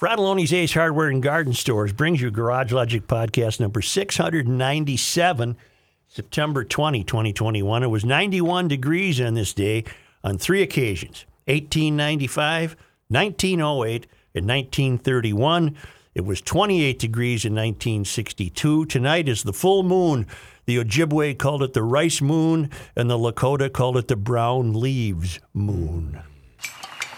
Fratallone's Ace Hardware and Garden Stores brings you Garage Logic podcast number 697, September 20, 2021. It was 91 degrees on this day on three occasions 1895, 1908, and 1931. It was 28 degrees in 1962. Tonight is the full moon. The Ojibwe called it the rice moon, and the Lakota called it the brown leaves moon.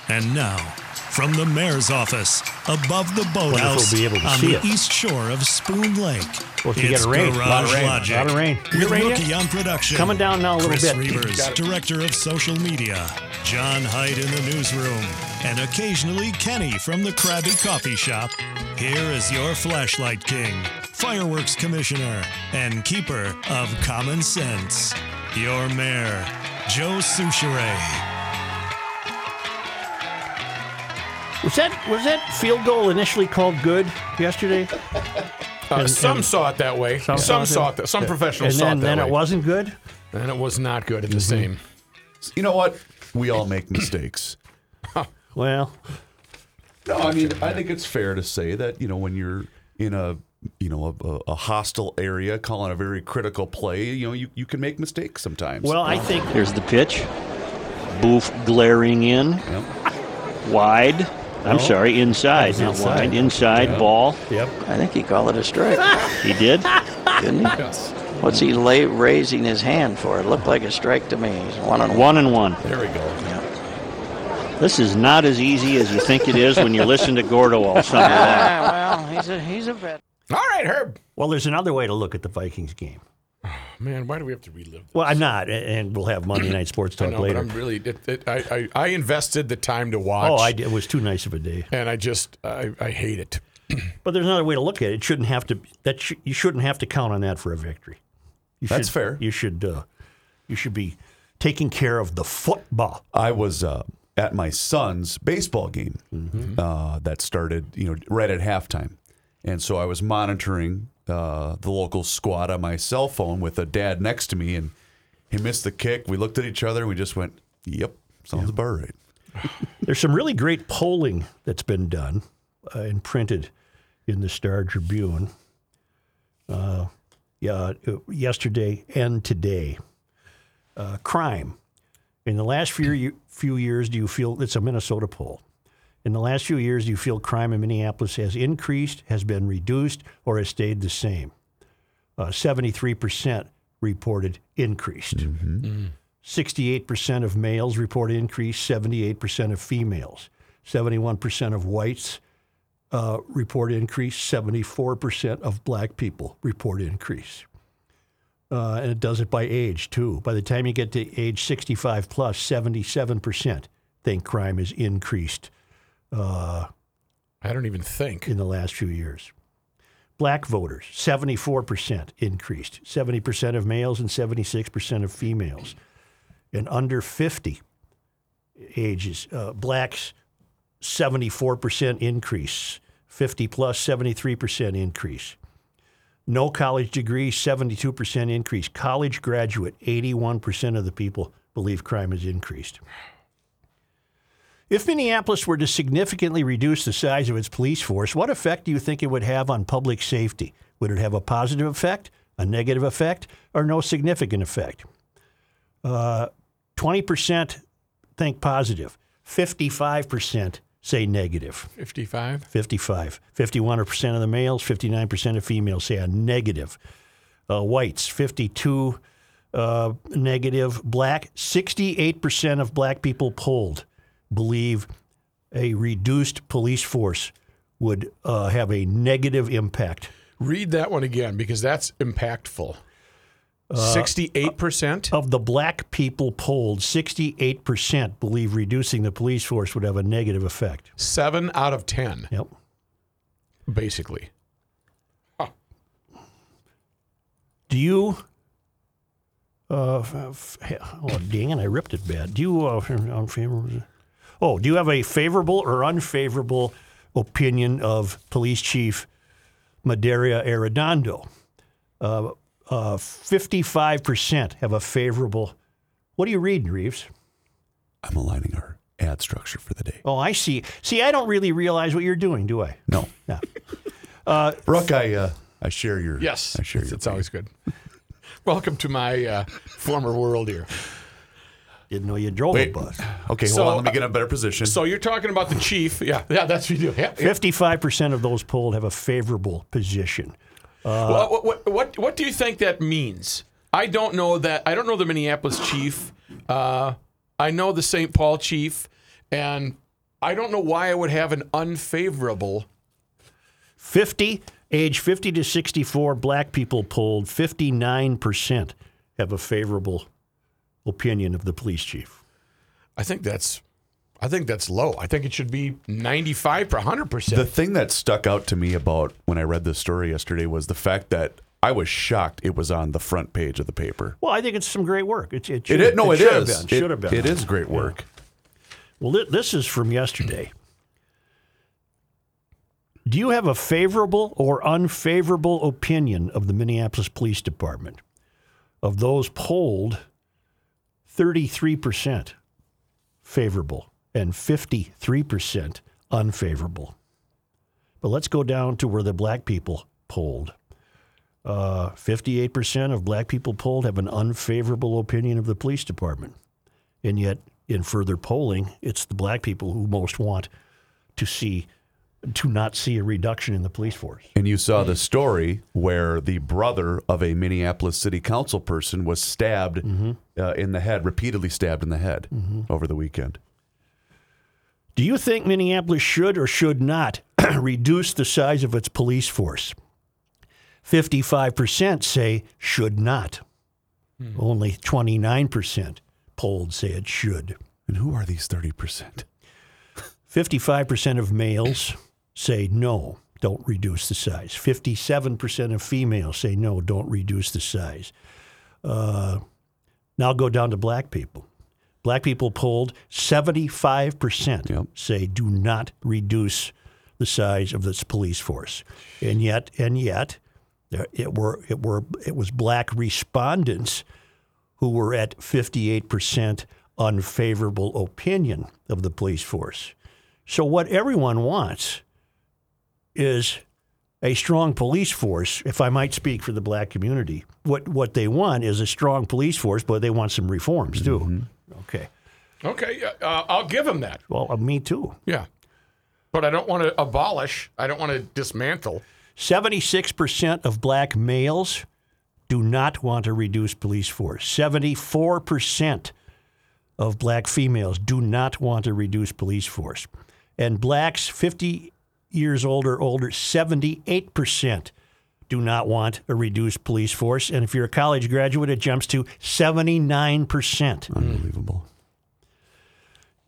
And now, from the mayor's office, above the boathouse we'll be able to on the it. east shore of Spoon Lake, Well, you it's get rain. Garage rain. Logic. Lot of rain. With rain yet? On production. Coming down now a little Chris bit. Reeves, director of social media. John Hyde in the newsroom. And occasionally Kenny from the Krabby Coffee Shop. Here is your flashlight king, fireworks commissioner, and keeper of common sense. Your mayor, Joe Soucheray. Was that was that field goal initially called good yesterday? Uh, And- some and- saw it that way. Some, saw saw, it- it. That, some professionals and saw then, it that way. And then way. it wasn't good. and it was not good at the same. You know what? We all make mistakes. Well, No, I mean, I think it's fair to say that you know when you're in a you know a, a hostile area, calling a very critical play, you know you, you can make mistakes sometimes. well, I think Here's the pitch. Boof glaring in. Yep. Wide. I'm No. sorry, inside, That was not inside. wide. Inside ball. yep. I think he called it a strike, He did. didn't he? Yes. What's he lay, raising his hand for? It looked like a strike to me. He's one on one. One and one. there we go. This is not as easy as you think it is when you listen to Gordo all summer long. Ah, well, he's a he's a vet. All right, Herb. Well, there's another way to look at the Vikings game. Man, why do we have to relive this? Well, I'm not, and we'll have Monday Night Sports I Talk know, but later. I'm really. It, it, I, I I invested the time to watch. Oh, I it was too nice of a day. And I just I, I hate it. But there's another way to look at it. It shouldn't have to. That sh- you shouldn't have to count on that for a victory. You That's should- fair. You should. Uh, you should be taking care of the football. I was uh, at my son's baseball game uh, that started, you know, right at halftime, and so I was monitoring uh, the local squad on my cell phone with a dad next to me, and he missed the kick. We looked at each other and we just went, "Yep, sounds about right." There's some really great polling that's been done uh, and printed in the Star Tribune. Uh, yeah, yesterday and today. Uh, crime. In the last few few years, do you feel it's a Minnesota poll? In the last few years, do you feel crime in Minneapolis has increased, has been reduced, or has stayed the same? Uh, Seventy-three percent reported increased. 68% of males report increase, 78% of females. 71% of whites uh, report increase, 74% of black people report increase. Uh, and it does it by age, too. By the time you get to age 65 plus, 77% think crime has increased I don't even think. in the last few years. Black voters, 74% increased, 70% of males and 76% of females. And under 50 ages, uh, blacks, 74% increase, 50 plus, 73% increase. No college degree, 72% increase. College graduate, 81% of the people believe crime has increased. If Minneapolis were to significantly reduce the size of its police force, what effect do you think it would have on public safety? Would it have a positive effect, a negative effect, or no significant effect? Uh, 20% think positive, 55% say negative. 55. 55. 51% of the males, 59% of females say a negative. Uh, whites, 52 uh, negative. Black, 68% of black people polled believe a reduced police force would uh, have a negative impact. Read that one again because that's impactful. Sixty-eight percent. Of the black people polled, 68% believe reducing the police force would have a negative effect. Seven out of ten, Yep. basically. Do you? Uh, f- f- oh, dang it! I ripped it bad. Do you? Uh, unfavorable? Oh, do you have a favorable or unfavorable opinion of Police Chief Medaria Arradondo? Uh, uh, 55% have a favorable. What are you reading, Reeves? I'm aligning our ad structure for the day. Oh, I see. See, I don't really realize what you're doing, do I? No, Yeah. Brooke, I uh, I share your Yes, I share it's, your. it's always good. Welcome to my uh, former world here. Didn't know you drove Wait. a bus. Okay, hold So, on. Let me get in a better position. So you're talking about the chief? Yeah, yeah, that's what you do. Yeah, yeah. 55% of those polled have a favorable position. Well, what, what what what do you think that means? I don't know that. I don't know the Minneapolis chief. Uh, I know the St. Paul chief, and I don't know why I would have an unfavorable. 50, age 50 to 64, black people polled, 59% have a favorable opinion of the police chief. I think that's. I think that's low. I think it should be 95 per 100%. the thing that stuck out to me about when I read this story yesterday was the fact that I was shocked it was on the front page of the paper. Well, I think it's some great work. It, it, It should, is no, it should have is. been. It- Should have been. It is great work. Well, thi- this is from yesterday. Do you have a favorable or unfavorable opinion of the Minneapolis Police Department? Of those polled, 33% favorable and 53% unfavorable. But let's go down to where the black people polled. Uh, 58% of black people polled have an unfavorable opinion of the police department. And yet, in further polling, it's the black people who most want to see to not see a reduction in the police force. And you saw the story where the brother of a Minneapolis city council person was stabbed mm-hmm. uh, in the head, repeatedly stabbed in the head mm-hmm. over the weekend. Do you think Minneapolis should or should not reduce the size of its police force? 55% say should not. Hmm. Only 29% polled say it should. And who are these 30%? 55% of males say no, don't reduce the size. 57% of females say no, don't reduce the size. Uh, now go down to black people. Black people polled 75% Yep. say do not reduce the size of this police force. And yet, and yet, there, it were it were it was black respondents who were at 58% unfavorable opinion of the police force. So what everyone wants is a strong police force, if I might speak for the black community. What what they want is a strong police force, but they want some reforms too. Okay. Okay, uh, I'll give them that. Well, uh, me too. Yeah, but I don't want to abolish. I don't want to dismantle. 76% of black males do not want to reduce police force. 74% of black females do not want to reduce police force. And blacks 50 years old or older, 78% do not want a reduced police force. And if you're a college graduate, it jumps to 79%. Unbelievable.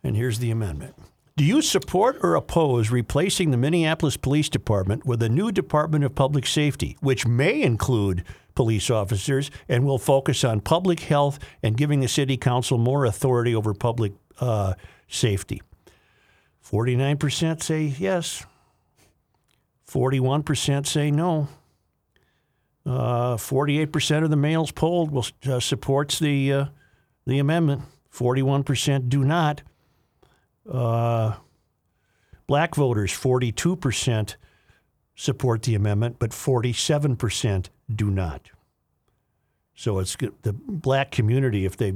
And here's the amendment. Do you support or oppose replacing the Minneapolis Police Department with a new Department of Public Safety, which may include police officers and will focus on public health and giving the City Council more authority over public uh, safety? 49% say yes, 41% say no. Uh, 48% of the males polled will uh, supports the uh, the amendment. 41% do not. Uh, black voters, 42% support the amendment, but 47% do not. So it's the black community, if they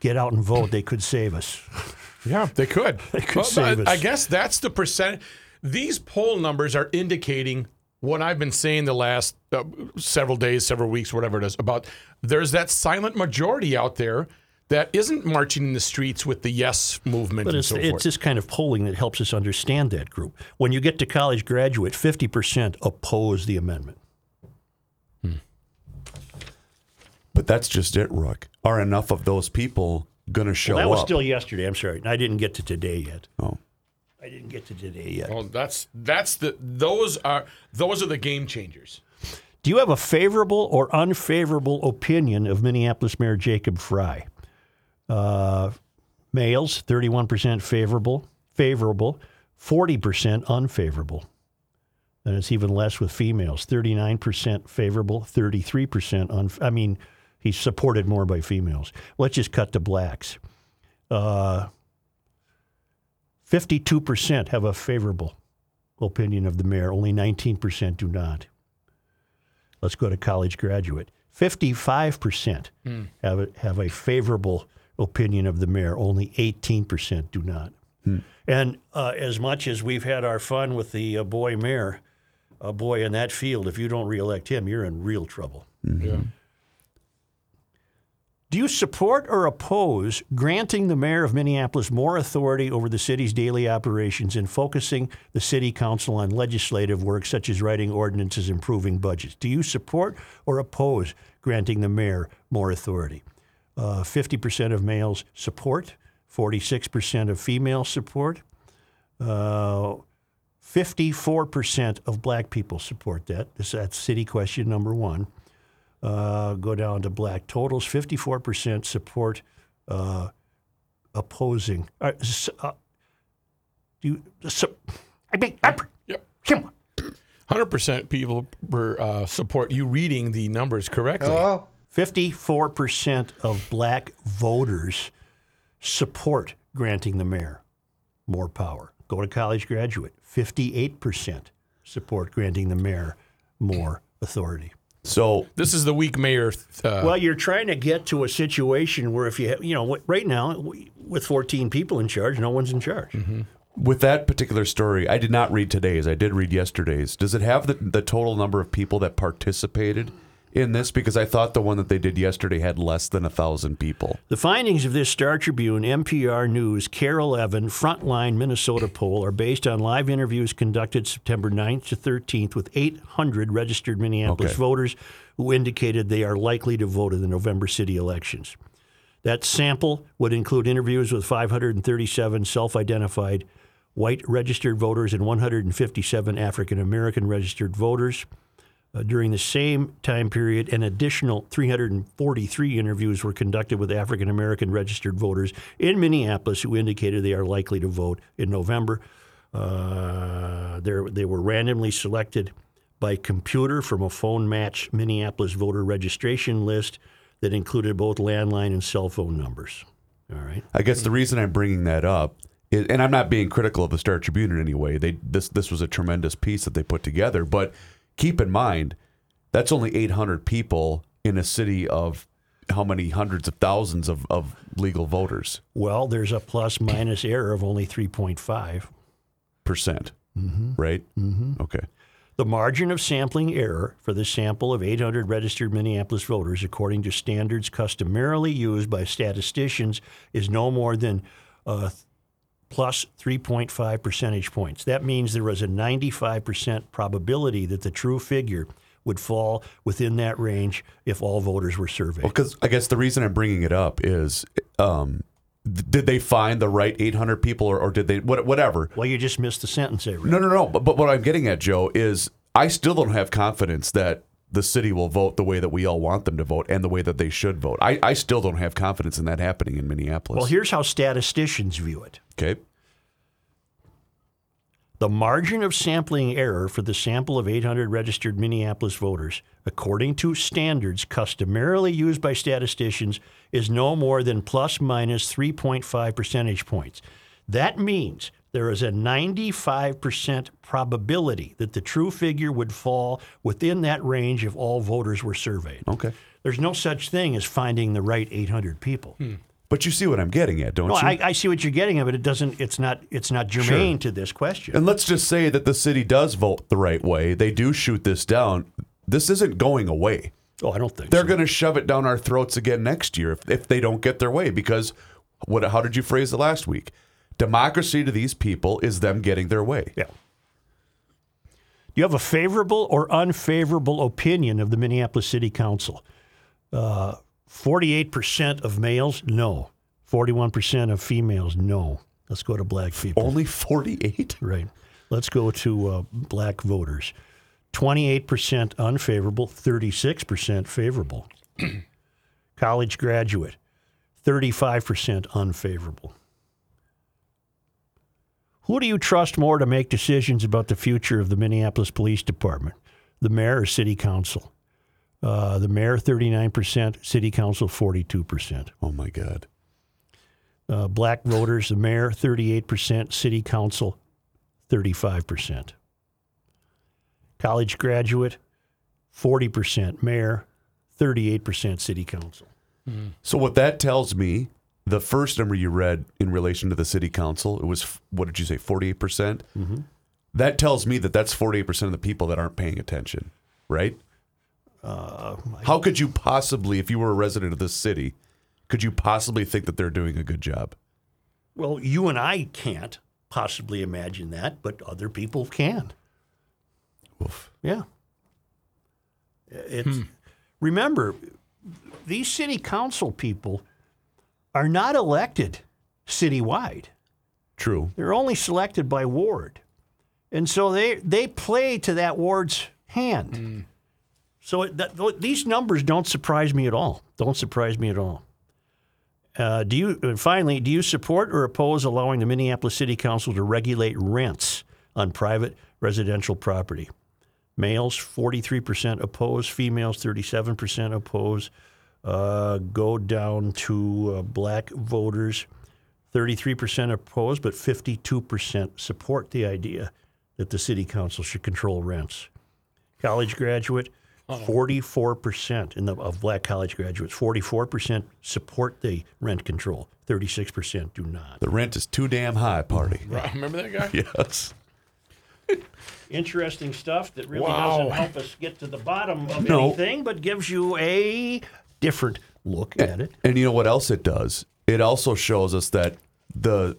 get out and vote, they could save us. Yeah, they could. They could save I, us. I guess that's the percent. These poll numbers are indicating what I've been saying the last uh, several days, several weeks, whatever it is, about there's that silent majority out there that isn't marching in the streets with the yes movement But and it's, so it's this kind of polling that helps us understand that group. When you get to college graduate, 50% oppose the amendment. But that's just it, Rook. Are enough of those people going to show Well, that was still yesterday. I'm sorry. I didn't get to today yet. oh. I didn't get to today yet. well, that's that's the those are those are the game changers. Do you have a favorable or unfavorable opinion of Minneapolis Mayor Jacob Frey? Uh, males, 31% favorable, favorable, 40% unfavorable. And it's even less with females, 39% favorable, 33% un. I mean, he's supported more by females. Let's just cut to blacks. Uh, 52% have a favorable opinion of the mayor, only 19% do not. Let's go to college graduate. 55% have, a, have a favorable opinion of the mayor, only 18% do not. And uh, as much as we've had our fun with the uh, boy mayor, a boy in that field, if you don't reelect him, you're in real trouble. Yeah. Do you support or oppose granting the mayor of Minneapolis more authority over the city's daily operations and focusing the city council on legislative work such as writing ordinances, improving budgets? Do you support or oppose granting the mayor more authority? Uh, 50% of males support, 46% of females support, uh, 54% of black people support that. That's city question number one uh, go down to black totals. 54% support uh, opposing. Uh, s- uh, do you, so, I mean, I, Yep. come on. Hundred percent people were uh, support you reading the numbers correctly. 54% of black voters support granting the mayor more power. Go to college graduate. 58% support granting the mayor more authority. So This is the weak mayor. Uh, Well, you're trying to get to a situation where if you have, you know, right now w- with 14 people in charge, no one's in charge. with that particular story, I did not read today's. I did read yesterday's. Does it have the, the total number of people that participated in this? Because I thought the one that they did yesterday had less than a thousand people. The findings of this Star Tribune, MPR News, KARE 11, Frontline Minnesota poll are based on live interviews conducted September 9th to 13th with 800 registered Minneapolis Okay. voters who indicated they are likely to vote in the November city elections. That sample would include interviews with 537 self identified white registered voters and 157 African American registered voters. Uh, during the same time period, an additional 343 interviews were conducted with African American registered voters in Minneapolis who indicated they are likely to vote in November. Uh, they're- were randomly selected by computer from a phone match Minneapolis voter registration list that included both landline and cell phone numbers. All right. I guess the reason I'm bringing that up, and I'm not being critical of the Star Tribune in any way. They this this was a tremendous piece that they put together. But keep in mind, that's only 800 people in a city of how many hundreds of thousands of, of legal voters Well, there's a plus minus error of only 3.5. percent, right? Mm-hmm. Okay. The margin of sampling error for the sample of 800 registered Minneapolis voters, according to standards customarily used by statisticians, is no more than uh, plus 3.5 percentage points. That means there was a 95% probability that the true figure would fall within that range if all voters were surveyed. Because I guess the reason I'm bringing it up is, um, th- did they find the right 800 people, or, or did they what, whatever? Well, you just missed the sentence there. No, no, no. But, but what I'm getting at, Joe, is I still don't have confidence that the city will vote the way that we all want them to vote and the way that they should vote. I, I still don't have confidence in that happening in Minneapolis. Well, here's how statisticians view it. okay. The margin of sampling error for the sample of 800 registered Minneapolis voters, according to standards customarily used by statisticians, is no more than plus minus 3.5 percentage points. That means there is a 95% probability that the true figure would fall within that range if all voters were surveyed. Okay. There's no such thing as finding the right 800 people. Hmm. But you see what I'm getting at, don't No, you? I, I see what you're getting at, but it doesn't. It's not. It's not germane to this question. and let's just say that the city does vote the right way. They do shoot this down. This isn't going away. oh, I don't think so. They're so. going to shove it down our throats again next year if, if they don't get their way. Because what? How did you phrase it last week? Democracy to these people is them getting their way. Yeah. Do you have a favorable or unfavorable opinion of the Minneapolis City Council? Uh, 48% of males, no. 41% of females, no. Let's go to black people. Only 48? Right. Let's go to uh, black voters. 28% unfavorable, 36% favorable. College graduate, 35% unfavorable. Who do you trust more to make decisions about the future of the Minneapolis Police Department? The mayor or city council? Uh, the mayor, 39%, city council, 42%. Oh my God. Uh, black voters, the mayor, 38%, city council, 35%. College graduate, 40% mayor, 38% city council. So what that tells me, the first number you read in relation to the city council, it was what did you say, forty eight percent? Mm-hmm. That tells me that that's forty eight percent of the people that aren't paying attention, right? Uh, How could you possibly, if you were a resident of this city, could you possibly think that they're doing a good job? Well, you and I can't possibly imagine that, but other people can. Oof. Yeah. It's hmm. remember these city council people are not elected citywide. True. They're only selected by ward. And so they they play to that ward's hand. So it, that, th- these numbers don't surprise me at all. Don't surprise me at all. Uh, do you and finally do you support or oppose allowing the Minneapolis City Council to regulate rents on private residential property? Males 43% oppose, females 37% oppose. Uh, go down to uh, black voters 33% oppose, but 52% support the idea that the city council should control rents. College graduate, 44% in the, of black college graduates, 44% support the rent control, 36% do not. The rent is too damn high, party. Right, Remember that guy? Yes. Interesting stuff that really Wow. doesn't help us get to the bottom of No. anything, but gives you a different look at it. And you know what else it does? It also shows us that the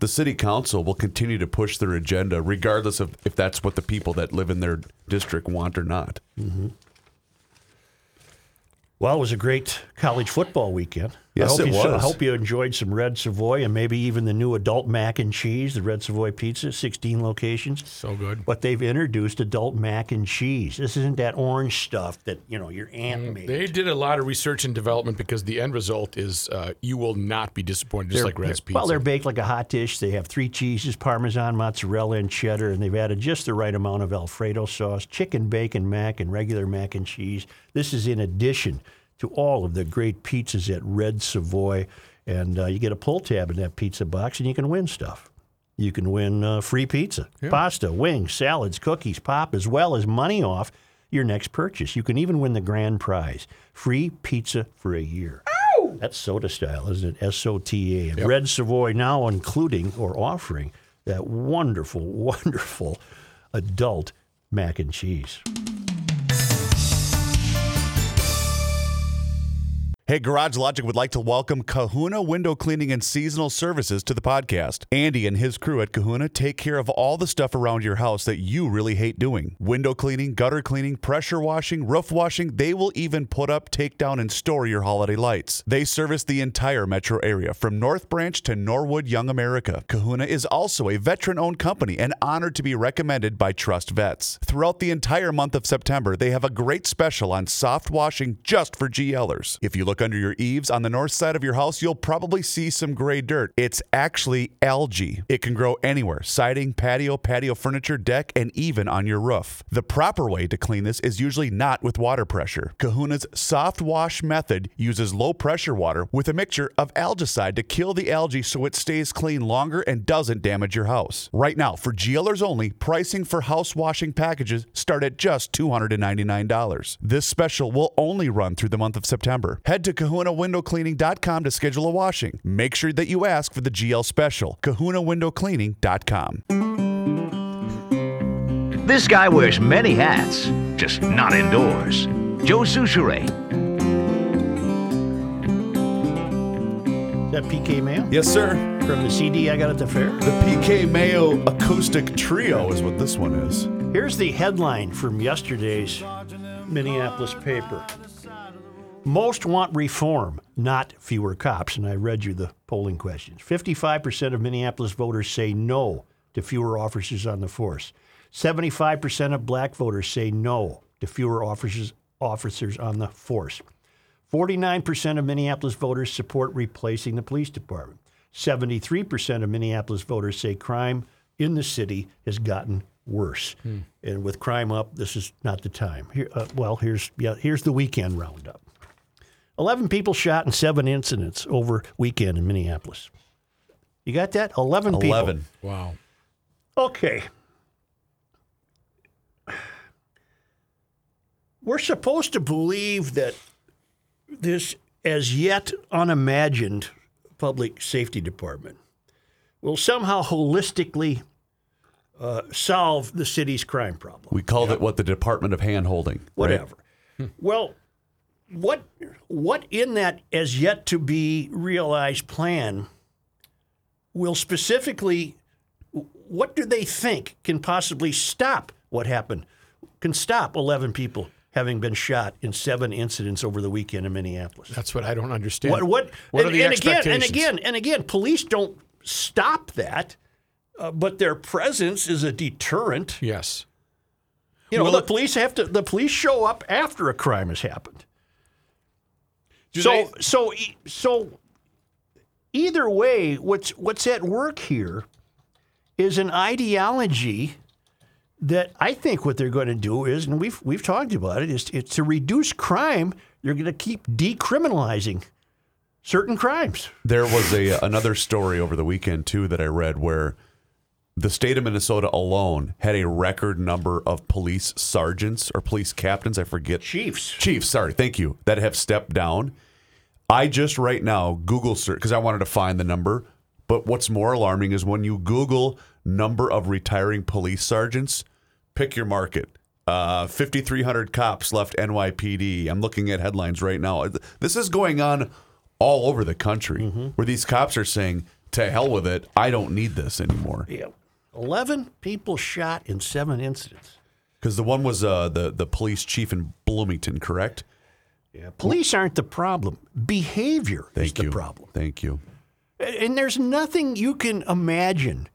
the city council will continue to push their agenda regardless of if that's what the people that live in their district want or not. Mm-hmm. Well, it was a great college football weekend. Yes, I hope it you I hope you enjoyed some red Savoy and maybe even the new adult mac and cheese, the red Savoy pizza, 16 locations. So good. But they've introduced adult mac and cheese. This isn't that orange stuff that you know your aunt made. They did a lot of research and development because the end result is uh, you will not be disappointed, just They're- like Red's Pizza. Well, they're baked like a hot dish. They have three cheeses, Parmesan, mozzarella, and cheddar, and they've added just the right amount of Alfredo sauce, chicken, bacon, mac, and regular mac and cheese. This is in addition to all of the great pizzas at Red Savoy. And uh, you get a pull tab in that pizza box, and you can win stuff. You can win uh, free pizza, pasta, wings, salads, cookies, pop, as well as money off your next purchase. You can even win the grand prize free pizza for a year. That's Sota style, isn't it? S O T A. And Red Savoy now including or offering that wonderful, wonderful adult mac and cheese. Hey, Garage Logic would like to welcome Kahuna Window Cleaning and Seasonal Services to the podcast. Andy and his crew at Kahuna take care of all the stuff around your house that you really hate doing window cleaning, gutter cleaning, pressure washing, roof washing. They will even put up, take down, and store your holiday lights. They service the entire metro area from North Branch to Norwood, Young America. Kahuna is also a veteran owned company and honored to be recommended by Trust Vets. Throughout the entire month of September, they have a great special on soft washing just for GLers. If you look under your eaves on the north side of your house, you'll probably see some gray dirt. It's actually algae. It can grow anywhere siding, patio, patio furniture, deck, and even on your roof. The proper way to clean this is usually not with water pressure. Kahuna's soft wash method uses low pressure water with a mixture of algicide to kill the algae so it stays clean longer and doesn't damage your house. Right now, for GLers only, pricing for house washing packages start at just $299. This special will only run through the month of September. Head to kahunawindowcleaning.com to schedule a washing. Make sure that you ask for the GL special. kahunawindowcleaning.com. This guy wears many hats, just not indoors. Joe Soucheray. Is that PK Mayo Yes, sir. from the CD I got at the fair? The PK Mayo Acoustic Trio is what this one is. Here's the headline from yesterday's Minneapolis paper. Most want reform, not fewer cops. And I read you the polling questions. 55% of Minneapolis voters say no to fewer officers on the force. 75% of black voters say no to fewer officers, officers on the force. 49% of Minneapolis voters support replacing the police department. 73% of Minneapolis voters say crime in the city has gotten worse. And with crime up, this is not the time. Here, uh, well, here's yeah, here's the weekend roundup. 11 people shot in seven incidents over weekend in Minneapolis. You got that? 11 people. 11. Wow. Okay. We're supposed to believe that this as yet unimagined public safety department will somehow holistically uh, solve the city's crime problem. We called it what the Department of Hand Holding. Whatever. Well, what what in that as yet to be realized plan will specifically what do they think can possibly stop what happened? Can stop 11 people having been shot in seven incidents over the weekend in Minneapolis. That's what I don't understand. What what, What and, are the and again and again and again police don't stop that. Uh, but their presence is a deterrent. Yes. You know, Will the police have to. The police show up after a crime has happened. Do so they- so e- so either way, what's what's at work here is an ideology that I think what they're going to do is, and we've we've talked about it, is it's to reduce crime. They're going to keep decriminalizing certain crimes. There was a another story over the weekend too that I read where the state of Minnesota alone had a record number of police sergeants or police captains, I forget. Chiefs. Chiefs, sorry, thank you, that have stepped down. I just right now Google search because I wanted to find the number. But what's more alarming is when you Google number of retiring police sergeants, pick your market. Uh, 5,300 cops left NYPD. I'm looking at headlines right now. This is going on all over the country where these cops are saying, to hell with it. I don't need this anymore. Yeah. Eleven people shot in seven incidents. Because the one was uh, the, the police chief in Bloomington, correct? Yeah. Police aren't the problem. Behavior is Thank the you. problem. Thank you. And there's nothing you can imagine.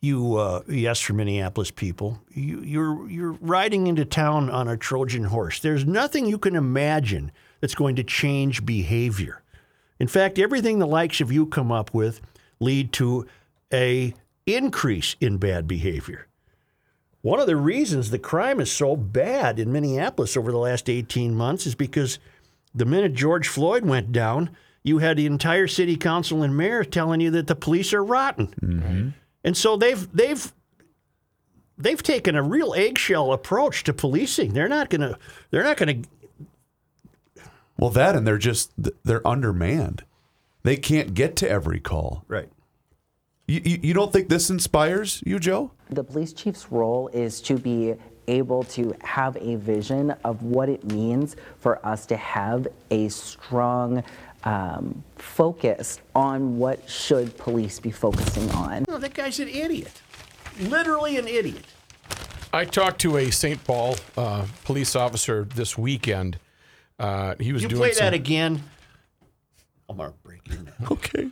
You, uh, yes, for Minneapolis people, you, you're you're riding into town on a Trojan horse. There's nothing you can imagine that's going to change behavior. In fact, everything the likes of you come up with lead to a increase in bad behavior. One of the reasons the crime is so bad in Minneapolis over the last 18 months is because the minute George Floyd went down, you had the entire city council and mayor telling you that the police are rotten. Mm-hmm. And so they've they've they've taken a real eggshell approach to policing. They're not going to they're not going to Well, that and they're just they're undermanned. They can't get to every call. right. You, you, you don't think this inspires you, Joe? The police chief's role is to be able to have a vision of what it means for us to have a strong um, focus on what should police be focusing on. No, that guy's an idiot. Literally an idiot. I talked to a St. Paul uh, police officer this weekend. Uh, he was You doing play some, that again, I'm gonna break your. Okay.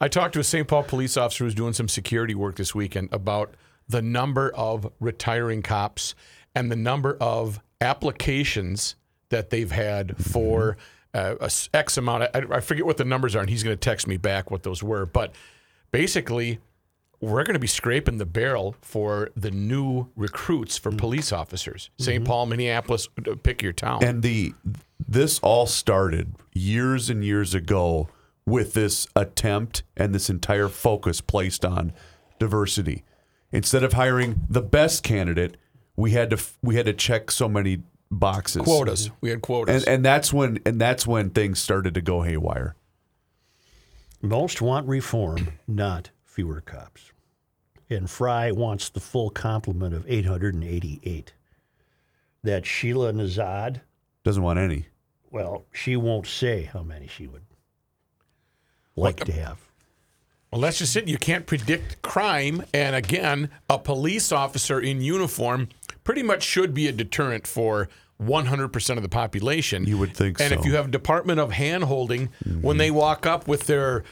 I talked to a St. Paul police officer who's doing some security work this weekend about the number of retiring cops and the number of applications that they've had for uh, a s- X amount. I, I forget what the numbers are, and he's going to text me back what those were. But basically, we're going to be scraping the barrel for the new recruits for police officers. St. Paul, Minneapolis, uh, pick your town. And the this all started years and years ago with this attempt and this entire focus placed on diversity. Instead of hiring the best candidate, we had to we had to check so many boxes. quotas. We had quotas. And and that's when and that's when things started to go haywire. Most want reform, not fewer cops. And Frey wants the full complement of 888. That Sheila Nezhad, Doesn't want any. well, she won't say how many she would like to have. Well, that's just it. You can't predict crime. And again, a police officer in uniform pretty much should be a deterrent for 100% of the population. You would think and so. Mm-hmm. if you have Department of Hand Holding, when they walk up with their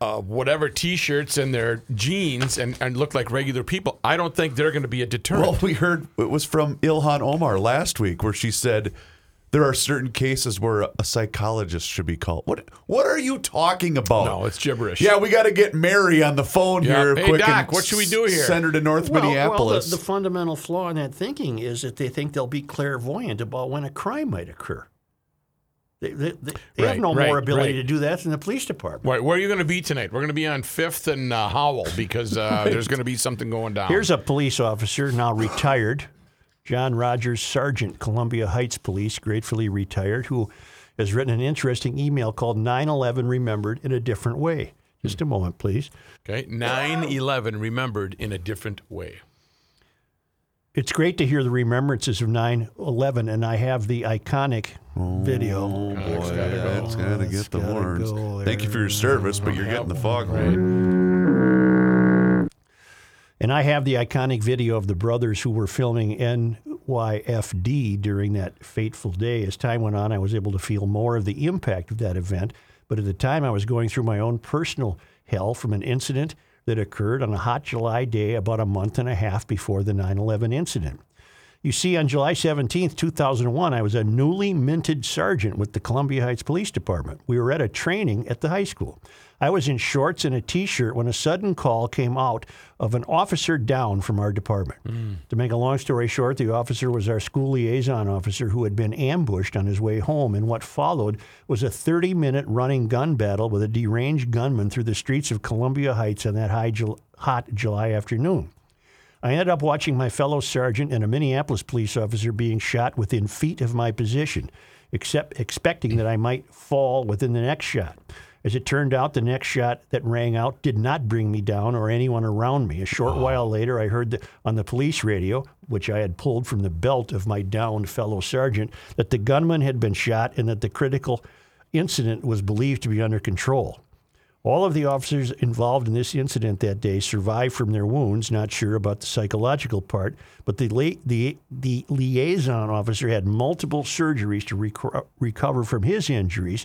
uh, whatever t shirts and their jeans and, and look like regular people, I don't think they're going to be a deterrent. Well, we heard it was from Ilhan Omar last week where she said there are certain cases where a psychologist should be called. What what are you talking about? no, it's gibberish. Yeah, we got to get Mary on the phone Yeah. here Hey, quick. Doc, what should we do here? Send her to North Well, Minneapolis. Well, the, the fundamental flaw in that thinking is that they think they'll be clairvoyant about when a crime might occur. They, they, they they have no right, more ability right. to do that than the police department. Right, where are you going to be tonight? We're going to be on Fifth and uh, Howell because uh, there's going to be something going down. Here's a police officer, now retired, John Rogers, Sergeant, Columbia Heights Police, gratefully retired, who has written an interesting email called 9 11 Remembered in a Different Way. Just a moment, please. okay 9/11 remembered in a different way. It's great to hear the remembrances of 9 11, and I have the iconic oh, video. Oh, boy, that's got to That's get the gotta horns. go Thank you for your service, but you're getting the foghorn. And I have the iconic video of the brothers who were filming NYFD during that fateful day. As time went on, I was able to feel more of the impact of that event. But at the time, I was going through my own personal hell from an incident that occurred on a hot July day about a month and a half before the 9 11 incident. You see, on July 17, 2001, I was a newly minted sergeant with the Columbia Heights Police Department. We were at a training at the high school. I was in shorts and a t shirt when a sudden call came out of an officer down from our department. Mm. To make a long story short, the officer was our school liaison officer who had been ambushed on his way home, and what followed was a 30 minute running gun battle with a deranged gunman through the streets of Columbia Heights on that high, hot July afternoon. I ended up watching my fellow sergeant and a Minneapolis police officer being shot within feet of my position, except expecting that I might fall within the next shot. As it turned out, the next shot that rang out did not bring me down or anyone around me. A short ah. while later, I heard the, on the police radio, which I had pulled from the belt of my downed fellow sergeant, that the gunman had been shot and that the critical incident was believed to be under control. All of the officers involved in this incident that day survived from their wounds, not sure about the psychological part, but the, la- the, the liaison officer had multiple surgeries to reco- recover from his injuries.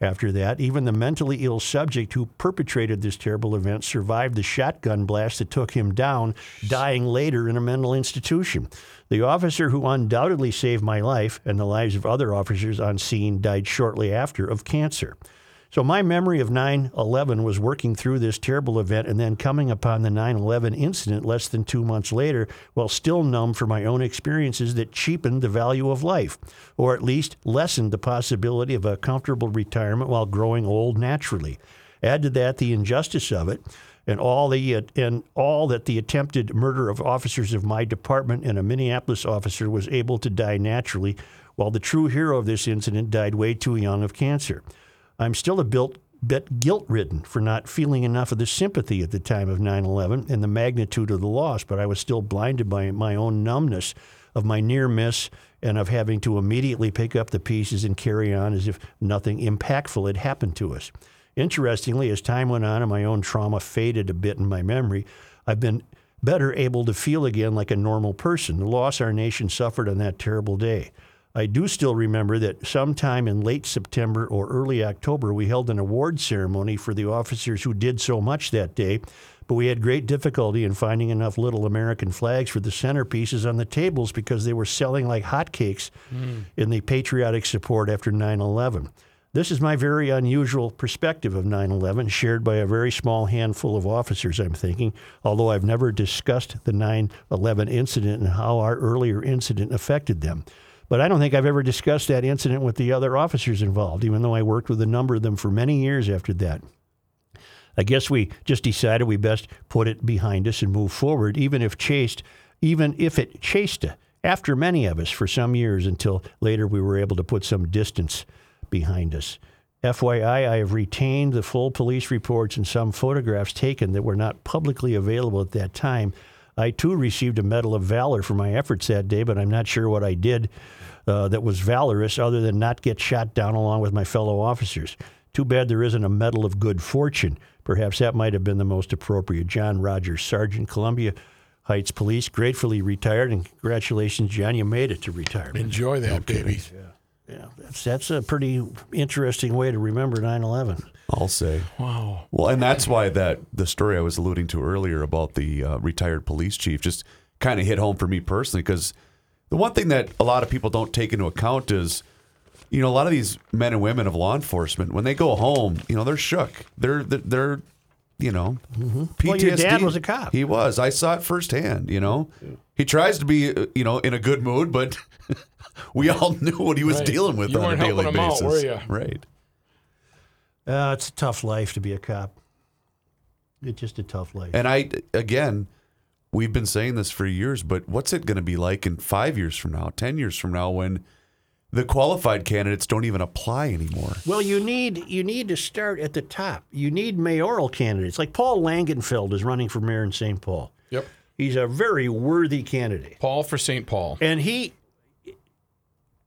After that, even the mentally ill subject who perpetrated this terrible event survived the shotgun blast that took him down, dying later in a mental institution. The officer who undoubtedly saved my life and the lives of other officers on scene died shortly after of cancer. So my memory of 9/11 was working through this terrible event and then coming upon the 9/11 incident less than 2 months later while still numb from my own experiences that cheapened the value of life or at least lessened the possibility of a comfortable retirement while growing old naturally. Add to that the injustice of it and all the and all that the attempted murder of officers of my department and a Minneapolis officer was able to die naturally while the true hero of this incident died way too young of cancer. I'm still a bit, bit guilt ridden for not feeling enough of the sympathy at the time of 9 11 and the magnitude of the loss, but I was still blinded by my own numbness of my near miss and of having to immediately pick up the pieces and carry on as if nothing impactful had happened to us. Interestingly, as time went on and my own trauma faded a bit in my memory, I've been better able to feel again like a normal person, the loss our nation suffered on that terrible day. I do still remember that sometime in late September or early October, we held an award ceremony for the officers who did so much that day, but we had great difficulty in finding enough little American flags for the centerpieces on the tables because they were selling like hotcakes hmm. in the patriotic support after 9 11. This is my very unusual perspective of 9 11, shared by a very small handful of officers, I'm thinking, although I've never discussed the 9 11 incident and how our earlier incident affected them. But I don't think I've ever discussed that incident with the other officers involved, even though I worked with a number of them for many years after that. I guess we just decided we best put it behind us and move forward, even if chased, even if it chased after many of us for some years until later we were able to put some distance behind us. FYI, I have retained the full police reports and some photographs taken that were not publicly available at that time. I too received a Medal of Valor for my efforts that day, but I'm not sure what I did uh, that was valorous other than not get shot down along with my fellow officers. Too bad there isn't a Medal of Good Fortune. Perhaps that might have been the most appropriate. John Rogers, Sergeant, Columbia Heights Police, gratefully retired, and congratulations, John, you made it to retirement. Enjoy that, baby. Yeah, that's that's a pretty interesting way to remember 9/11. I'll say. Wow. Well, and that's why that the story I was alluding to earlier about the uh, retired police chief just kind of hit home for me personally because the one thing that a lot of people don't take into account is, you know, a lot of these men and women of law enforcement when they go home, you know, they're shook. They're they're, they're you know, PTSD. Well, your dad was a cop. He was. I saw it firsthand. You know, he tries to be, uh, you know, in a good mood, but we all knew what he was Right. dealing with You on a daily helping him out, basis. were ya? Right. Uh, it's a tough life to be a cop. It's just a tough life. And I, again, we've been saying this for years, but what's it going to be like in five years from now, 10 years from now, when the qualified candidates don't even apply anymore? Well, you need you need to start at the top. You need mayoral candidates like Paul Langenfeld is running for mayor in St. Paul. Yep. He's a very worthy candidate, Paul for St. Paul. and he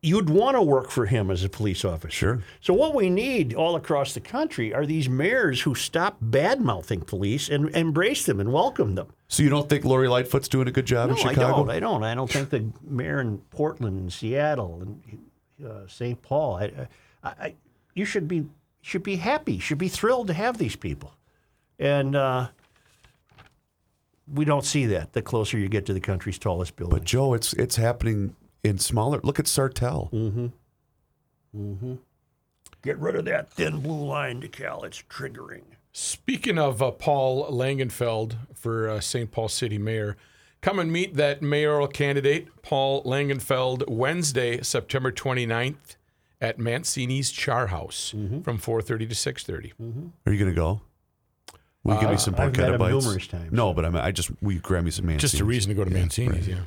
you'd want to work for him as a police officer. Sure. So what we need all across the country are these mayors who stop bad mouthing police and embrace them and welcome them. So you don't think Lori Lightfoot's doing a good job No, in I Chicago? don't. I don't. I don't think the mayor in Portland and Seattle and uh, St. Paul. I, I, I, you should be should be happy. Should be thrilled to have these people, and uh, we don't see that. The closer you get to the country's tallest building. But Joe, it's it's happening in smaller. Look at Sartell. Mhm mhm get rid of that thin blue line decal. It's triggering. Speaking of uh, Paul Langenfeld for uh, St. Paul City Mayor, come and meet that mayoral candidate, Paul Langenfeld, Wednesday, September 29th at Mancini's Char House Mm-hmm. from 4.30 to 6.30. Are you going to go? Will you give me some Uh, I've met porchetta bites? numerous times. No, but I mean, I just will you grab me some Mancini's. Just a reason to go to Mancini's, yeah.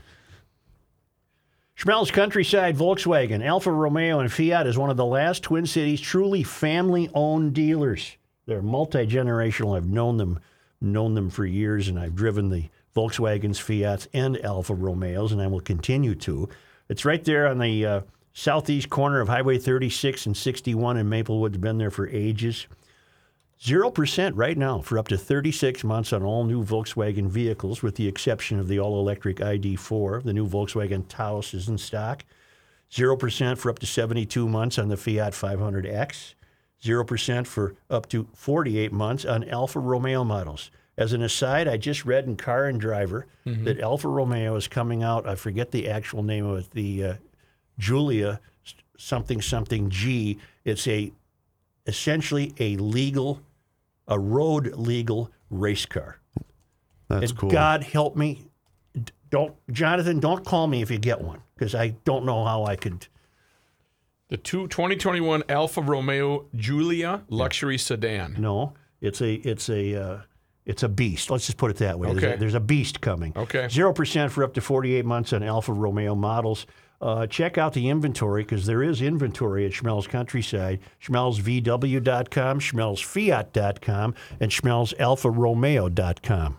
Schmelz Countryside Volkswagen, Alfa Romeo, and Fiat is one of the last Twin Cities truly family-owned dealers. They're multi-generational. I've known them, known them for years, and I've driven the Volkswagens, Fiats, and Alfa Romeos, and I will continue to. It's right there on the uh, southeast corner of Highway 36 and 61 in Maplewood. It's been there for ages. 0% right now for up to 36 months on all new Volkswagen vehicles, with the exception of the all electric ID4. The new Volkswagen Taos is in stock. 0% for up to 72 months on the Fiat 500X. 0% for up to 48 months on Alfa Romeo models. As an aside, I just read in Car and Driver that Alfa Romeo is coming out. I forget the actual name of it, the uh, Giulia something something G. It's a essentially a legal, a road legal race car. That's and cool. God help me, don't Jonathan, don't call me if you get one because I don't know how I could. The two, 2021 Alfa Romeo Giulia luxury sedan. No, it's a it's a uh, it's a beast. Let's just put it that way. There's, a, there's a beast coming. Okay. Zero percent for up to 48 months on Alfa Romeo models. Uh, check out the inventory because there is inventory at Schmelz Countryside. SchmelzVW.com, SchmelzFiat.com, and SchmelzAlfaRomeo.com.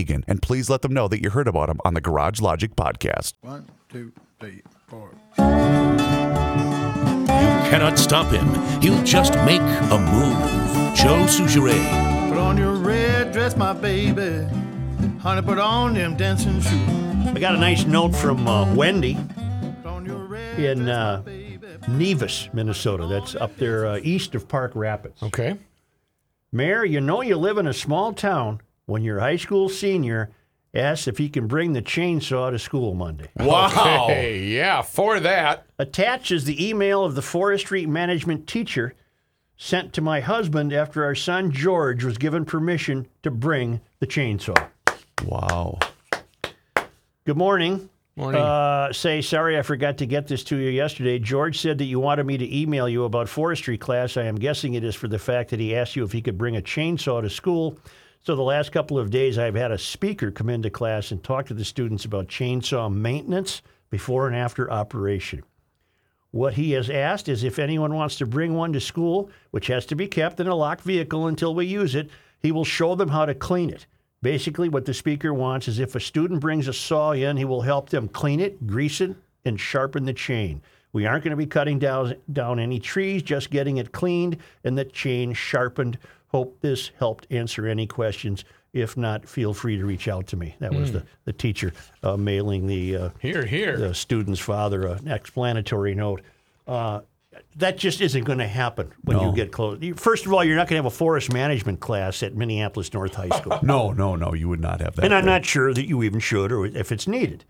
Eagan. And please let them know that you heard about them on the Garage Logic podcast. One, two, three, four. You Cannot stop him. He'll just make a move. Joe Soucheray. Put on your red dress, my baby. Honey, put on them dancing shoes. I got a nice note from uh, Wendy Put on your red in uh. Nevis, Minnesota. That's up there uh, east of Park Rapids. Okay. Mayor, you know you live in a small town when your high school senior asks if he can bring the chainsaw to school Monday. Wow. Okay, yeah, for that. Attached is the email of the forestry management teacher sent to my husband after our son George was given permission to bring the chainsaw. Wow. Good morning. Morning. Uh, say, sorry, I forgot to get this to you yesterday. George said that you wanted me to email you about forestry class. I am guessing it is for the fact that he asked you if he could bring a chainsaw to school. So the last couple of days, I've had a speaker come into class and talk to the students about chainsaw maintenance before and after operation. What he has asked is if anyone wants to bring one to school, which has to be kept in a locked vehicle until we use it, he will show them how to clean it. Basically, what the speaker wants is if a student brings a saw in, he will help them clean it, grease it, and sharpen the chain. We aren't going to be cutting down, down any trees, just getting it cleaned and the chain sharpened. Hope this helped answer any questions. If not, feel free to reach out to me. That was the, the teacher uh, mailing the uh, Here, here. the student's father an explanatory note. Uh, that just isn't going to happen when you get close. First of all, you're not going to have a forest management class at Minneapolis North High School. No, no, no. You would not have that. and I'm not sure that you even should or if it's needed.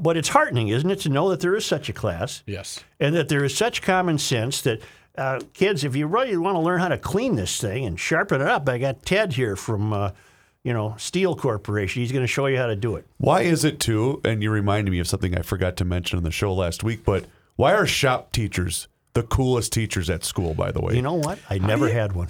But it's heartening, isn't it, to know that there is such a class Yes. and that there is such common sense that uh, kids, if you really want to learn how to clean this thing and sharpen it up, I got Ted here from, uh, you know, Steel Corporation. He's going to show you how to do it. Why is it too? And you reminded me of something I forgot to mention on the show last week. But why are shop teachers the coolest teachers at school? By the way, You know what? I never had one.